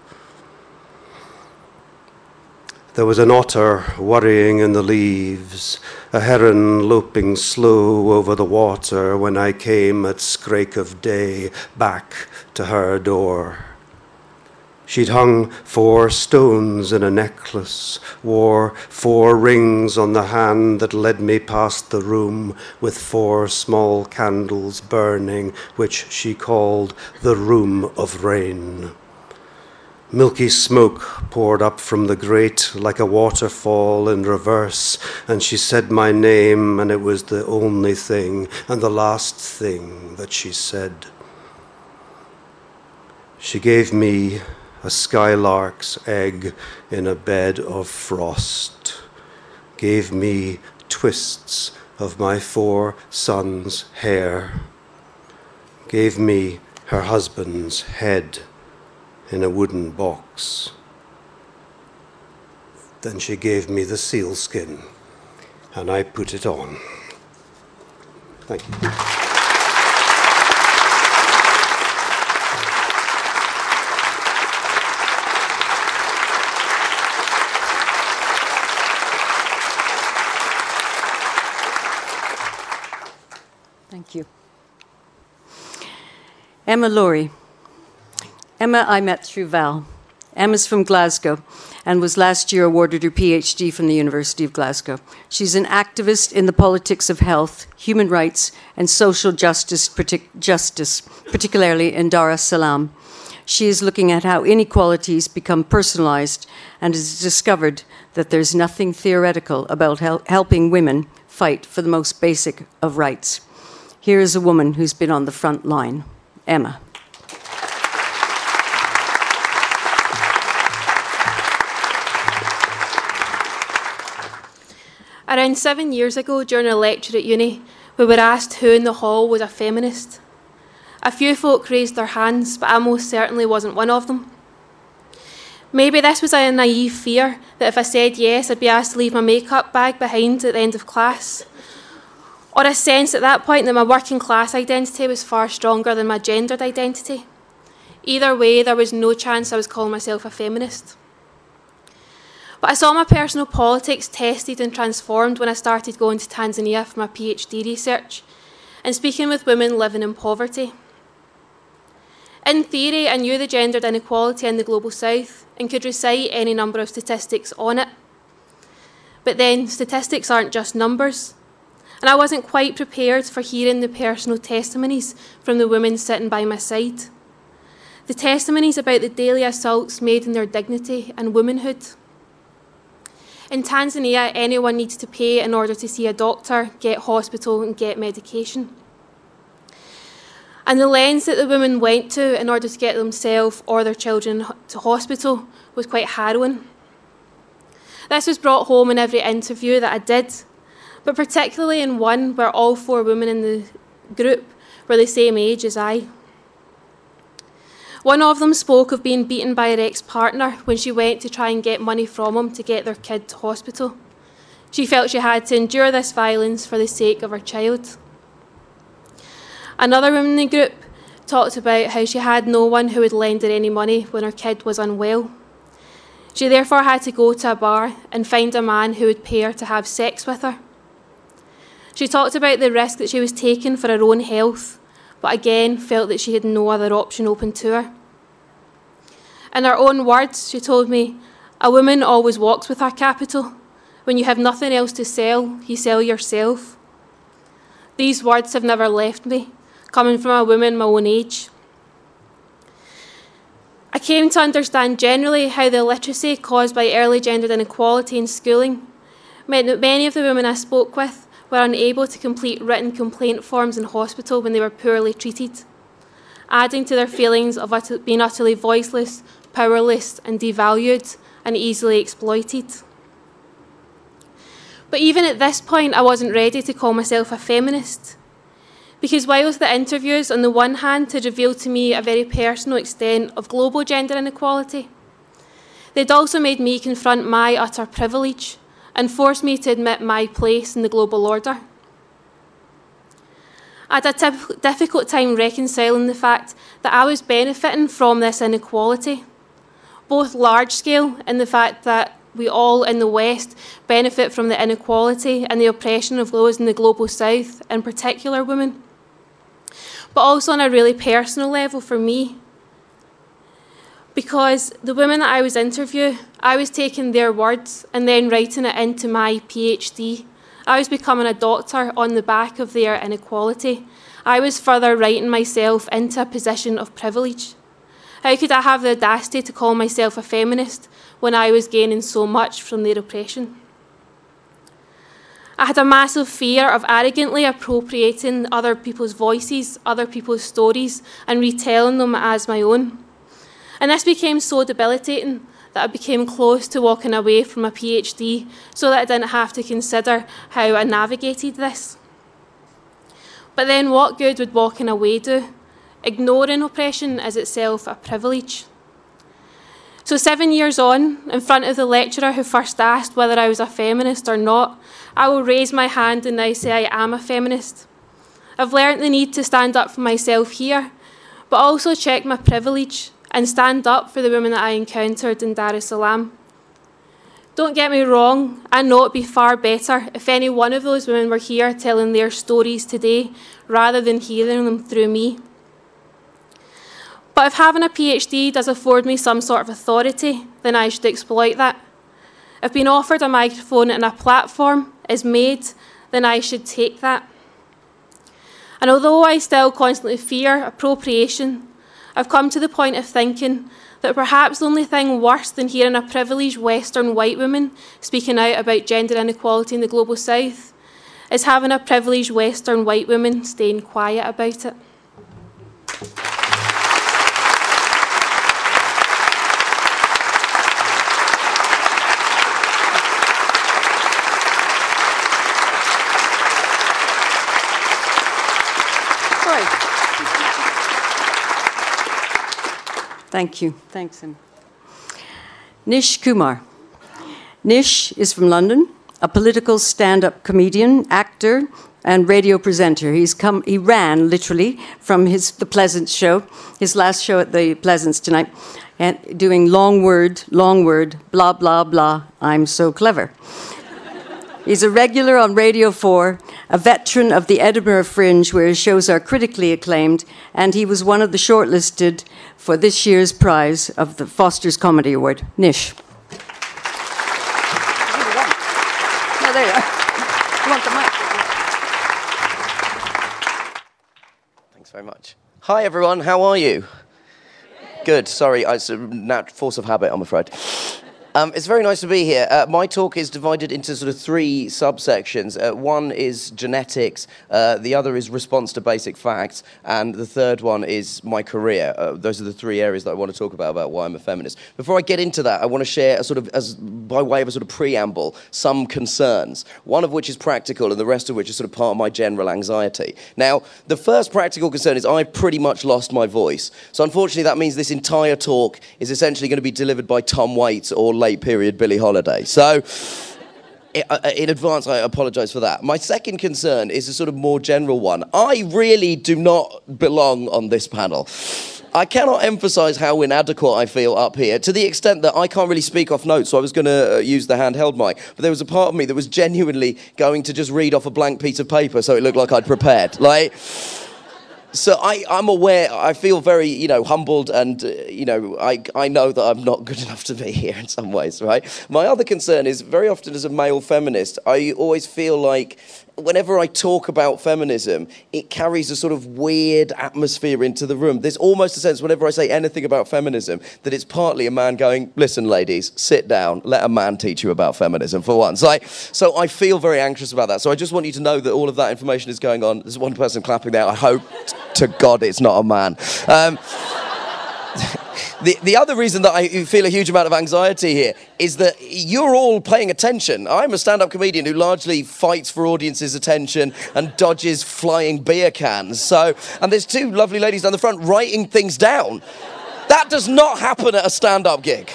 There was an otter worrying in the leaves, a heron loping slow over the water when I came at scrake of day back to her door. She'd hung four stones in a necklace, wore four rings on the hand that led me past the room, with four small candles burning, which she called the room of rain. Milky smoke poured up from the grate like a waterfall in reverse, and she said my name, and it was the only thing and the last thing that she said. She gave me a skylark's egg in a bed of frost, gave me twists of my four sons' hair, gave me her husband's head in a wooden box. Then she gave me the sealskin, and I put it on. Thank you. Emma Laurie. Emma, I met through Val. Emma's from Glasgow and was last year awarded her PhD from the University of Glasgow. She's an activist in the politics of health, human rights, and social justice, partic- justice particularly in Dar es Salaam. She is looking at how inequalities become personalized and has discovered that there's nothing theoretical about hel- helping women fight for the most basic of rights. Here is a woman who's been on the front line. Emma. Around seven years ago, during a lecture at uni, we were asked who in the hall was a feminist. A few folk raised their hands, but I most certainly wasn't one of them. Maybe this was a naive fear that if I said yes, I'd be asked to leave my makeup bag behind at the end of class. Or a sense at that point that my working class identity was far stronger than my gendered identity. Either way, there was no chance I was calling myself a feminist. But I saw my personal politics tested and transformed when I started going to Tanzania for my PhD research and speaking with women living in poverty. In theory, I knew the gendered inequality in the global south and could recite any number of statistics on it. But then, statistics aren't just numbers. And I wasn't quite prepared for hearing the personal testimonies from the women sitting by my side. The testimonies about the daily assaults made in their dignity and womanhood. In Tanzania, anyone needs to pay in order to see a doctor, get hospital, and get medication. And the lens that the women went to in order to get themselves or their children to hospital was quite harrowing. This was brought home in every interview that I did, but particularly in one where all four women in the group were the same age as I. One of them spoke of being beaten by her ex partner when she went to try and get money from him to get their kid to hospital. She felt she had to endure this violence for the sake of her child. Another woman in the group talked about how she had no one who would lend her any money when her kid was unwell. She therefore had to go to a bar and find a man who would pay her to have sex with her. She talked about the risk that she was taking for her own health, but again felt that she had no other option open to her. In her own words, she told me, A woman always walks with her capital. When you have nothing else to sell, you sell yourself. These words have never left me coming from a woman my own age. I came to understand generally how the illiteracy caused by early gendered inequality in schooling meant that many of the women I spoke with were unable to complete written complaint forms in hospital when they were poorly treated, adding to their feelings of being utterly voiceless, powerless, and devalued and easily exploited. But even at this point, I wasn't ready to call myself a feminist. Because whilst the interviews, on the one hand, had revealed to me a very personal extent of global gender inequality, they'd also made me confront my utter privilege and forced me to admit my place in the global order. I had a difficult time reconciling the fact that I was benefiting from this inequality, both large scale in the fact that we all in the West benefit from the inequality and the oppression of those in the global South, in particular women, but also on a really personal level for me. Because the women that I was interviewing, I was taking their words and then writing it into my PhD. I was becoming a doctor on the back of their inequality. I was further writing myself into a position of privilege. How could I have the audacity to call myself a feminist when I was gaining so much from their oppression? I had a massive fear of arrogantly appropriating other people's voices, other people's stories, and retelling them as my own. And this became so debilitating that I became close to walking away from a PhD so that I didn't have to consider how I navigated this. But then, what good would walking away do? Ignoring oppression is itself a privilege. So, seven years on, in front of the lecturer who first asked whether I was a feminist or not, I will raise my hand and now say I am a feminist. I've learnt the need to stand up for myself here, but also check my privilege and stand up for the women that I encountered in Dar es Salaam. Don't get me wrong, I know it'd be far better if any one of those women were here telling their stories today rather than hearing them through me. But if having a PhD does afford me some sort of authority, then I should exploit that. If being offered a microphone and a platform is made, then I should take that. And although I still constantly fear appropriation, I've come to the point of thinking that perhaps the only thing worse than hearing a privileged Western white woman speaking out about gender inequality in the global south is having a privileged Western white woman staying quiet about it. Thank you. Thanks, Em. Nish Kumar. Nish is from London, a political stand up comedian, actor, and radio presenter. He's come, he ran literally from his, the Pleasance show, his last show at the Pleasance tonight, and doing long word, long word, blah, blah, blah, I'm so clever. He's a regular on Radio 4, a veteran of the Edinburgh Fringe, where his shows are critically acclaimed, and he was one of the shortlisted for this year's prize of the Foster's Comedy Award. Nish. There you are. You want the mic? Thanks very much. Hi, everyone. How are you? Good. Sorry, it's a nat- force of habit, I'm afraid. Um, it's very nice to be here. Uh, my talk is divided into sort of three subsections. Uh, one is genetics, uh, the other is response to basic facts, and the third one is my career. Uh, those are the three areas that I want to talk about about why I'm a feminist. Before I get into that, I want to share a sort of, as by way of a sort of preamble, some concerns. One of which is practical, and the rest of which is sort of part of my general anxiety. Now, the first practical concern is I've pretty much lost my voice. So unfortunately, that means this entire talk is essentially going to be delivered by Tom Waits or late period Billie Holiday. So, uh, in advance, I apologise for that. My second concern is a sort of more general one. I really do not belong on this panel. I cannot emphasize how inadequate I feel up here to the extent that I can't really speak off notes, so I was going to uh, use the handheld mic. But there was a part of me that was genuinely going to just read off a blank piece of paper so it looked like I'd prepared. Like, so I, I'm aware, I feel very, you know, humbled and, uh, you know, I, I know that I'm not good [LAUGHS] enough to be here in some ways, right? My other concern is very often as a male feminist, I always feel like whenever I talk about feminism, it carries a sort of weird atmosphere into the room. There's almost a sense, whenever I say anything about feminism, that it's partly a man going, listen, ladies, sit down, let a man teach you about feminism for once. Like, so I feel very anxious about that. So I just want you to know that all of that information is going on. There's one person clapping there. I hope to God it's not a man. Um, [LAUGHS] the, the other reason that I feel a huge amount of anxiety here is that you're all paying attention. I'm a stand up comedian who largely fights for audiences' attention and dodges flying beer cans. So, and there's two lovely ladies down the front writing things down. That does not happen at a stand up gig.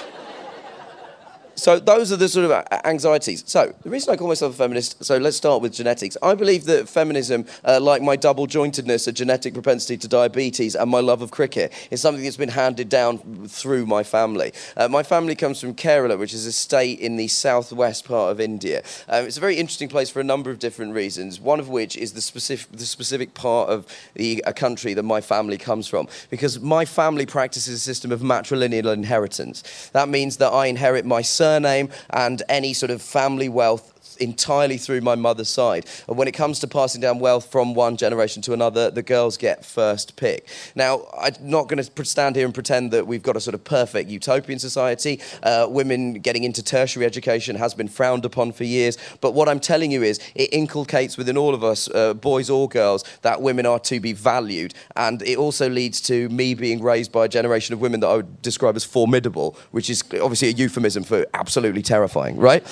So those are the sort of anxieties. So the reason I call myself a feminist. So let's start with genetics. I believe that feminism, uh, like my double jointedness, a genetic propensity to diabetes, and my love of cricket, is something that's been handed down through my family. Uh, my family comes from Kerala, which is a state in the southwest part of India. Um, it's a very interesting place for a number of different reasons. One of which is the specific the specific part of the a country that my family comes from, because my family practices a system of matrilineal inheritance. That means that I inherit my son surname and any sort of family wealth entirely through my mother's side. And when it comes to passing down wealth from one generation to another, the girls get first pick. Now, I'm not going to stand here and pretend that we've got a sort of perfect utopian society. Uh, women getting into tertiary education has been frowned upon for years. But what I'm telling you is it inculcates within all of us, uh, boys or girls, that women are to be valued. And it also leads to me being raised by a generation of women that I would describe as formidable, which is obviously a euphemism for absolutely terrifying, right?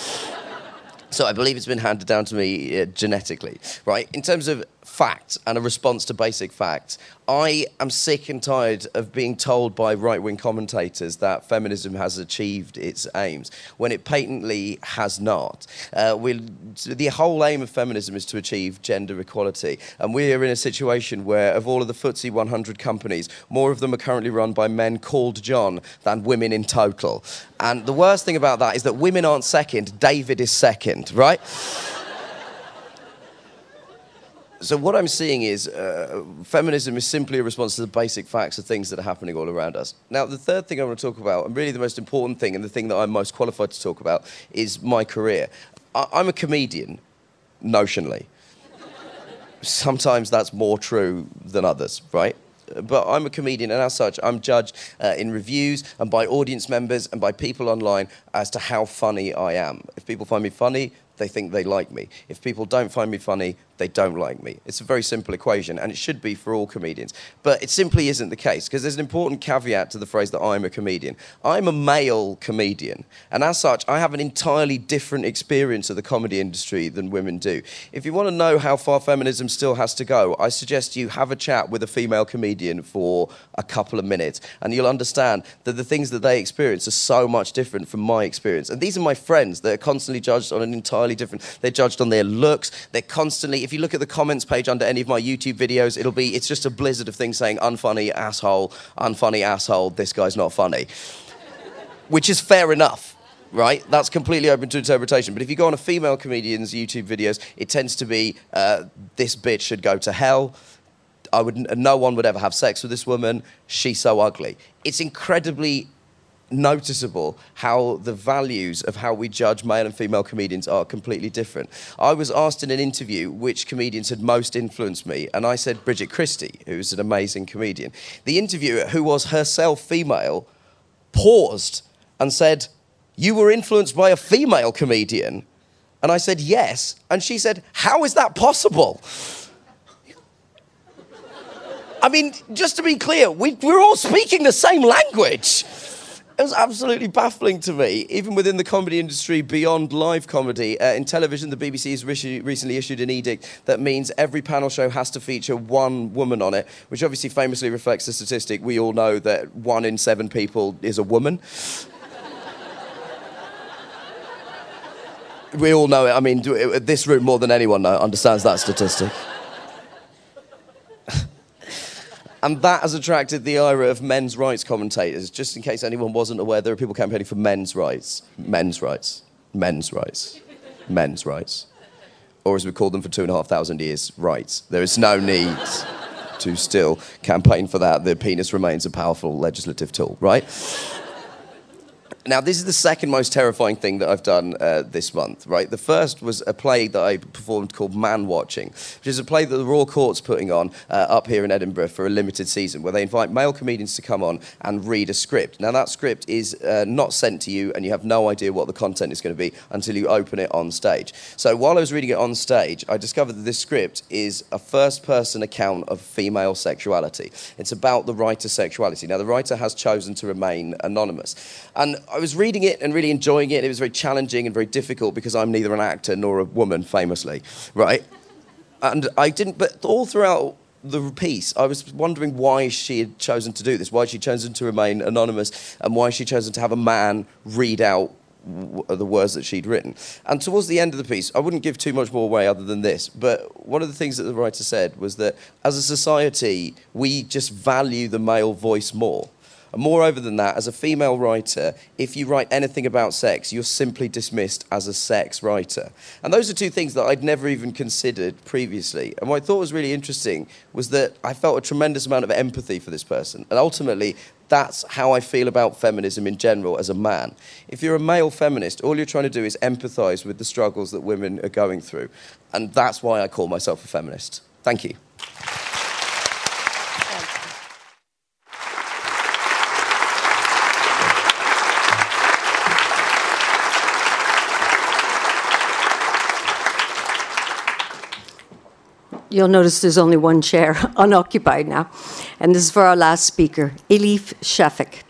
So I believe it's been handed down to me uh, genetically, right? In terms of facts and a response to basic facts, I am sick and tired of being told by right wing commentators that feminism has achieved its aims when it patently has not. Uh, the whole aim of feminism is to achieve gender equality, and we are in a situation where, of all of the FTSE 100 companies, more of them are currently run by men called John than women in total. And the worst thing about that is that women aren't second, David is second, right? So what I'm seeing is uh, feminism is simply a response to the basic facts of things that are happening all around us. Now, the third thing I want to talk about, and really the most important thing, and the thing that I'm most qualified to talk about, is my career. I- I'm a comedian, notionally. Sometimes that's more true than others, right? but I'm a comedian, and as such, I'm judged uh, in reviews and by audience members and by people online as to how funny I am. If people find me funny, they think they like me. If people don't find me funny, they don't like me. It's a very simple equation, and it should be for all comedians. But it simply isn't the case, because there's an important caveat to the phrase that I'm a comedian. I'm a male comedian, and as such, I have an entirely different experience of the comedy industry than women do. If you want to know how far feminism still has to go, I suggest you have a chat with a female comedian for a couple of minutes, and you'll understand that the things that they experience are so much different from my experience. And these are my friends that are constantly judged on an entirely different, they're judged on their looks, they're constantly if you look at the comments page under any of my YouTube videos, it'll be it's just a blizzard of things saying unfunny asshole, unfunny asshole, this guy's not funny. Which is fair enough, right? That's completely open to interpretation. But if you go on a female comedian's YouTube videos, it tends to be uh, this bitch should go to hell. I would, no one would ever have sex with this woman. She's so ugly. It's incredibly noticeable how the values of how we judge male and female comedians are completely different. I was asked in an interview which comedians had most influenced me, and I said Bridget Christie, who's an amazing comedian. The interviewer, who was herself female, paused and said, You were influenced by a female comedian? And I said, Yes. And she said, How is that possible? I mean, just to be clear, we, we're all speaking the same language it was absolutely baffling to me, even within the comedy industry beyond live comedy. Uh, in television, the BBC has recently issued an edict that means every panel show has to feature one woman on it, which obviously famously reflects the statistic we all know that one in seven people is a woman. [LAUGHS] we all know it. I mean, this room more than anyone understands that statistic. [LAUGHS] And that has attracted the ire of men's rights commentators. Just in case anyone wasn't aware, there are people campaigning for men's rights. Men's rights. Men's rights. Men's rights. Or as we called them for two and a half thousand years, rights. There is no need to still campaign for that. The penis remains a powerful legislative tool, right? Now, this is the second most terrifying thing that I've done uh, this month, right? The first was a play that I performed called Man Watching, which is a play that the Royal Court's putting on uh, up here in Edinburgh for a limited season, where they invite male comedians to come on and read a script. Now, that script is uh, not sent to you, and you have no idea what the content is going to be until you open it on stage. So, while I was reading it on stage, I discovered that this script is a first person account of female sexuality. It's about the writer's sexuality. Now, the writer has chosen to remain anonymous. And I was reading it and really enjoying it. It was very challenging and very difficult because I'm neither an actor nor a woman, famously, right? And I didn't, but all throughout the piece, I was wondering why she had chosen to do this, why she chosen to remain anonymous, and why she chosen to have a man read out the words that she'd written. And towards the end of the piece, I wouldn't give too much more away other than this, but one of the things that the writer said was that as a society, we just value the male voice more. Moreover than that, as a female writer, if you write anything about sex, you're simply dismissed as a sex writer. And those are two things that I'd never even considered previously. And what I thought was really interesting was that I felt a tremendous amount of empathy for this person. And ultimately, that's how I feel about feminism in general as a man. If you're a male feminist, all you're trying to do is empathize with the struggles that women are going through. And that's why I call myself a feminist. Thank you. You'll notice there's only one chair [LAUGHS] unoccupied now. And this is for our last speaker, Elif Shafak.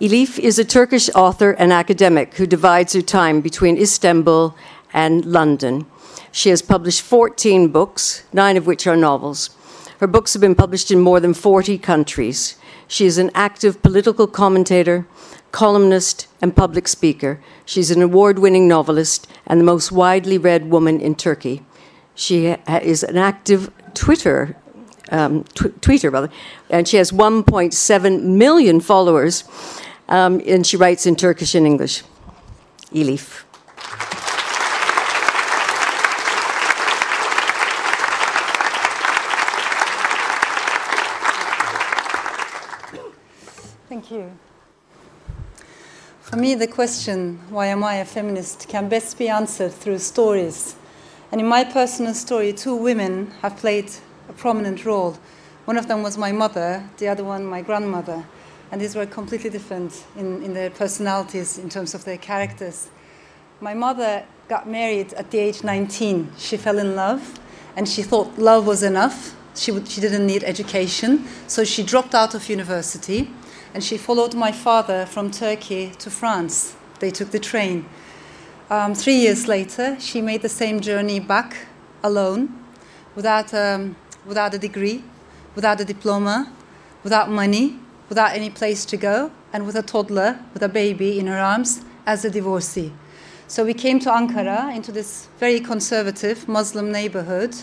Elif is a Turkish author and academic who divides her time between Istanbul and London. She has published 14 books, nine of which are novels. Her books have been published in more than 40 countries. She is an active political commentator, columnist, and public speaker. She's an award winning novelist and the most widely read woman in Turkey. She is an active Twitter um, tw- tweeter, rather, and she has 1.7 million followers, um, and she writes in Turkish and English. Elif. Thank you. For me, the question, why am I a feminist, can best be answered through stories and in my personal story, two women have played a prominent role. One of them was my mother, the other one, my grandmother. And these were completely different in, in their personalities, in terms of their characters. My mother got married at the age 19. She fell in love and she thought love was enough. She, would, she didn't need education. So she dropped out of university and she followed my father from Turkey to France. They took the train. Um, three years later, she made the same journey back alone, without, um, without a degree, without a diploma, without money, without any place to go, and with a toddler, with a baby in her arms, as a divorcee. So we came to Ankara, into this very conservative Muslim neighborhood,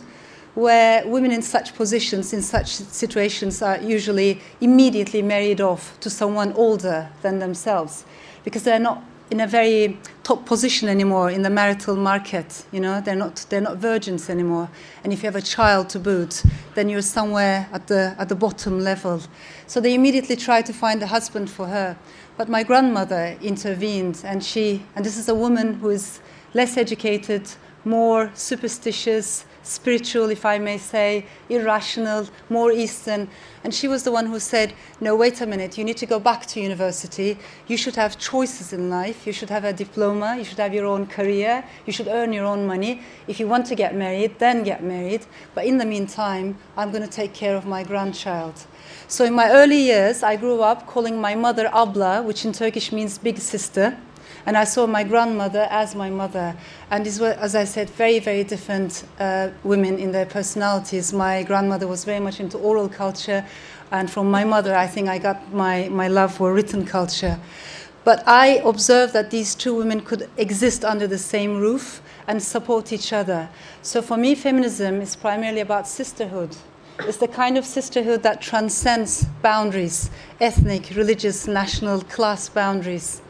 where women in such positions, in such situations, are usually immediately married off to someone older than themselves because they're not in a very top position anymore in the marital market. You know, they're not they're not virgins anymore. And if you have a child to boot, then you're somewhere at the at the bottom level. So they immediately try to find a husband for her. But my grandmother intervened, and she and this is a woman who is less educated, more superstitious, spiritual, if I may say, irrational, more Eastern. And she was the one who said, No, wait a minute, you need to go back to university. You should have choices in life. You should have a diploma. You should have your own career. You should earn your own money. If you want to get married, then get married. But in the meantime, I'm going to take care of my grandchild. So in my early years, I grew up calling my mother Abla, which in Turkish means big sister. And I saw my grandmother as my mother. And these were, as I said, very, very different uh, women in their personalities. My grandmother was very much into oral culture. And from my mother, I think I got my, my love for written culture. But I observed that these two women could exist under the same roof and support each other. So for me, feminism is primarily about sisterhood. It's the kind of sisterhood that transcends boundaries ethnic, religious, national, class boundaries.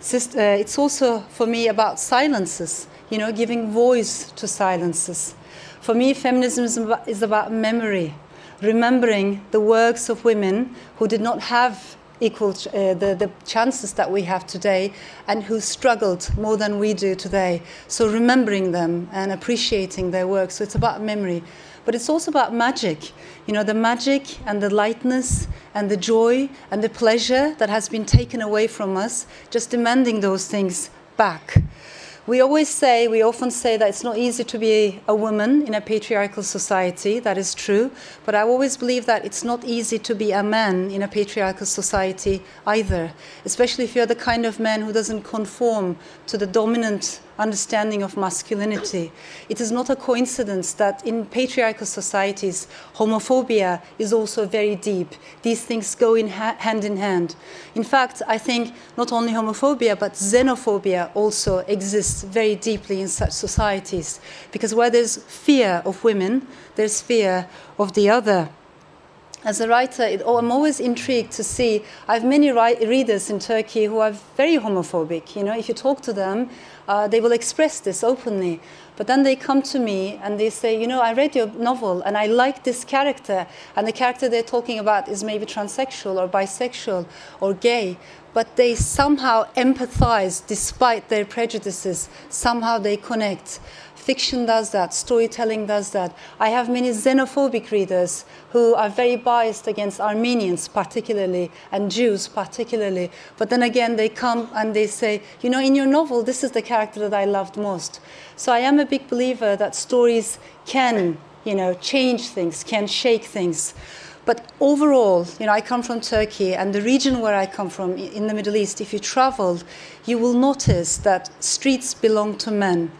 Uh, it's also for me about silences, you know, giving voice to silences. For me, feminism is about memory, remembering the works of women who did not have equal uh, the, the chances that we have today and who struggled more than we do today. So remembering them and appreciating their work. So it's about memory. But it's also about magic. You know, the magic and the lightness and the joy and the pleasure that has been taken away from us, just demanding those things back. We always say, we often say that it's not easy to be a woman in a patriarchal society. That is true. But I always believe that it's not easy to be a man in a patriarchal society either, especially if you're the kind of man who doesn't conform to the dominant understanding of masculinity. It is not a coincidence that in patriarchal societies, homophobia is also very deep. These things go in ha- hand in hand. In fact, I think not only homophobia, but xenophobia also exists very deeply in such societies. Because where there's fear of women, there's fear of the other as a writer, it, oh, I'm always intrigued to see. I have many readers in Turkey who are very homophobic. You know, if you talk to them, uh, they will express this openly. But then they come to me and they say, you know, I read your novel and I like this character, and the character they're talking about is maybe transsexual or bisexual or gay, but they somehow empathize despite their prejudices. Somehow they connect. Fiction does that, storytelling does that. I have many xenophobic readers who are very biased against Armenians, particularly, and Jews, particularly. But then again, they come and they say, you know, in your novel, this is the character that I loved most. So I am a big believer that stories can, you know, change things, can shake things. But overall, you know, I come from Turkey, and the region where I come from, in the Middle East, if you travel, you will notice that streets belong to men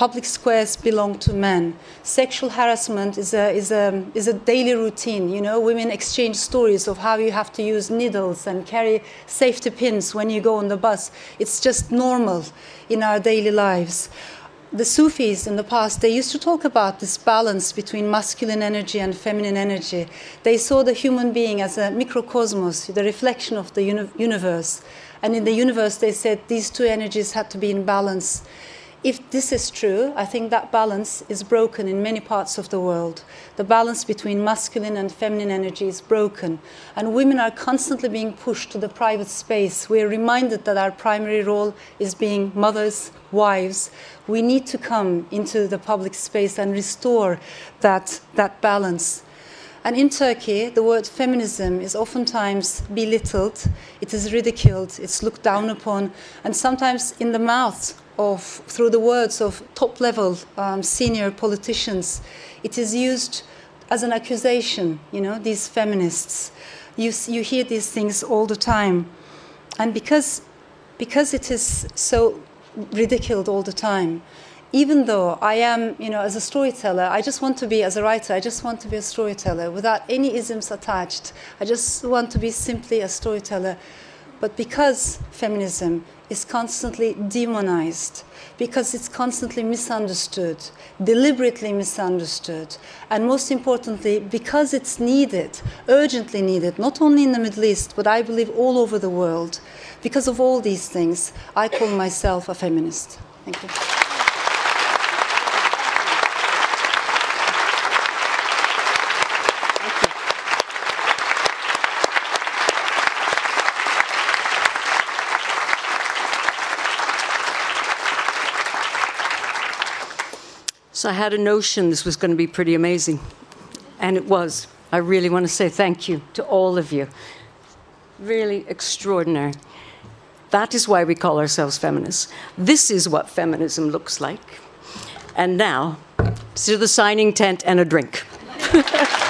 public squares belong to men. Sexual harassment is a, is, a, is a daily routine. You know, women exchange stories of how you have to use needles and carry safety pins when you go on the bus. It's just normal in our daily lives. The Sufis in the past, they used to talk about this balance between masculine energy and feminine energy. They saw the human being as a microcosmos, the reflection of the uni- universe. And in the universe, they said these two energies had to be in balance. If this is true, I think that balance is broken in many parts of the world. The balance between masculine and feminine energy is broken, and women are constantly being pushed to the private space. We are reminded that our primary role is being mothers, wives. We need to come into the public space and restore that, that balance. And in Turkey, the word feminism is oftentimes belittled, it is ridiculed, it's looked down upon, and sometimes in the mouths of, through the words of top level um, senior politicians, it is used as an accusation, you know, these feminists. You, you hear these things all the time. And because, because it is so ridiculed all the time, even though I am, you know, as a storyteller, I just want to be, as a writer, I just want to be a storyteller without any isms attached. I just want to be simply a storyteller. But because feminism is constantly demonized, because it's constantly misunderstood, deliberately misunderstood, and most importantly, because it's needed, urgently needed, not only in the Middle East, but I believe all over the world. Because of all these things, I call myself a feminist. Thank you. So I had a notion this was going to be pretty amazing. And it was. I really want to say thank you to all of you. Really extraordinary. That is why we call ourselves feminists. This is what feminism looks like. And now, to the signing tent and a drink. [LAUGHS]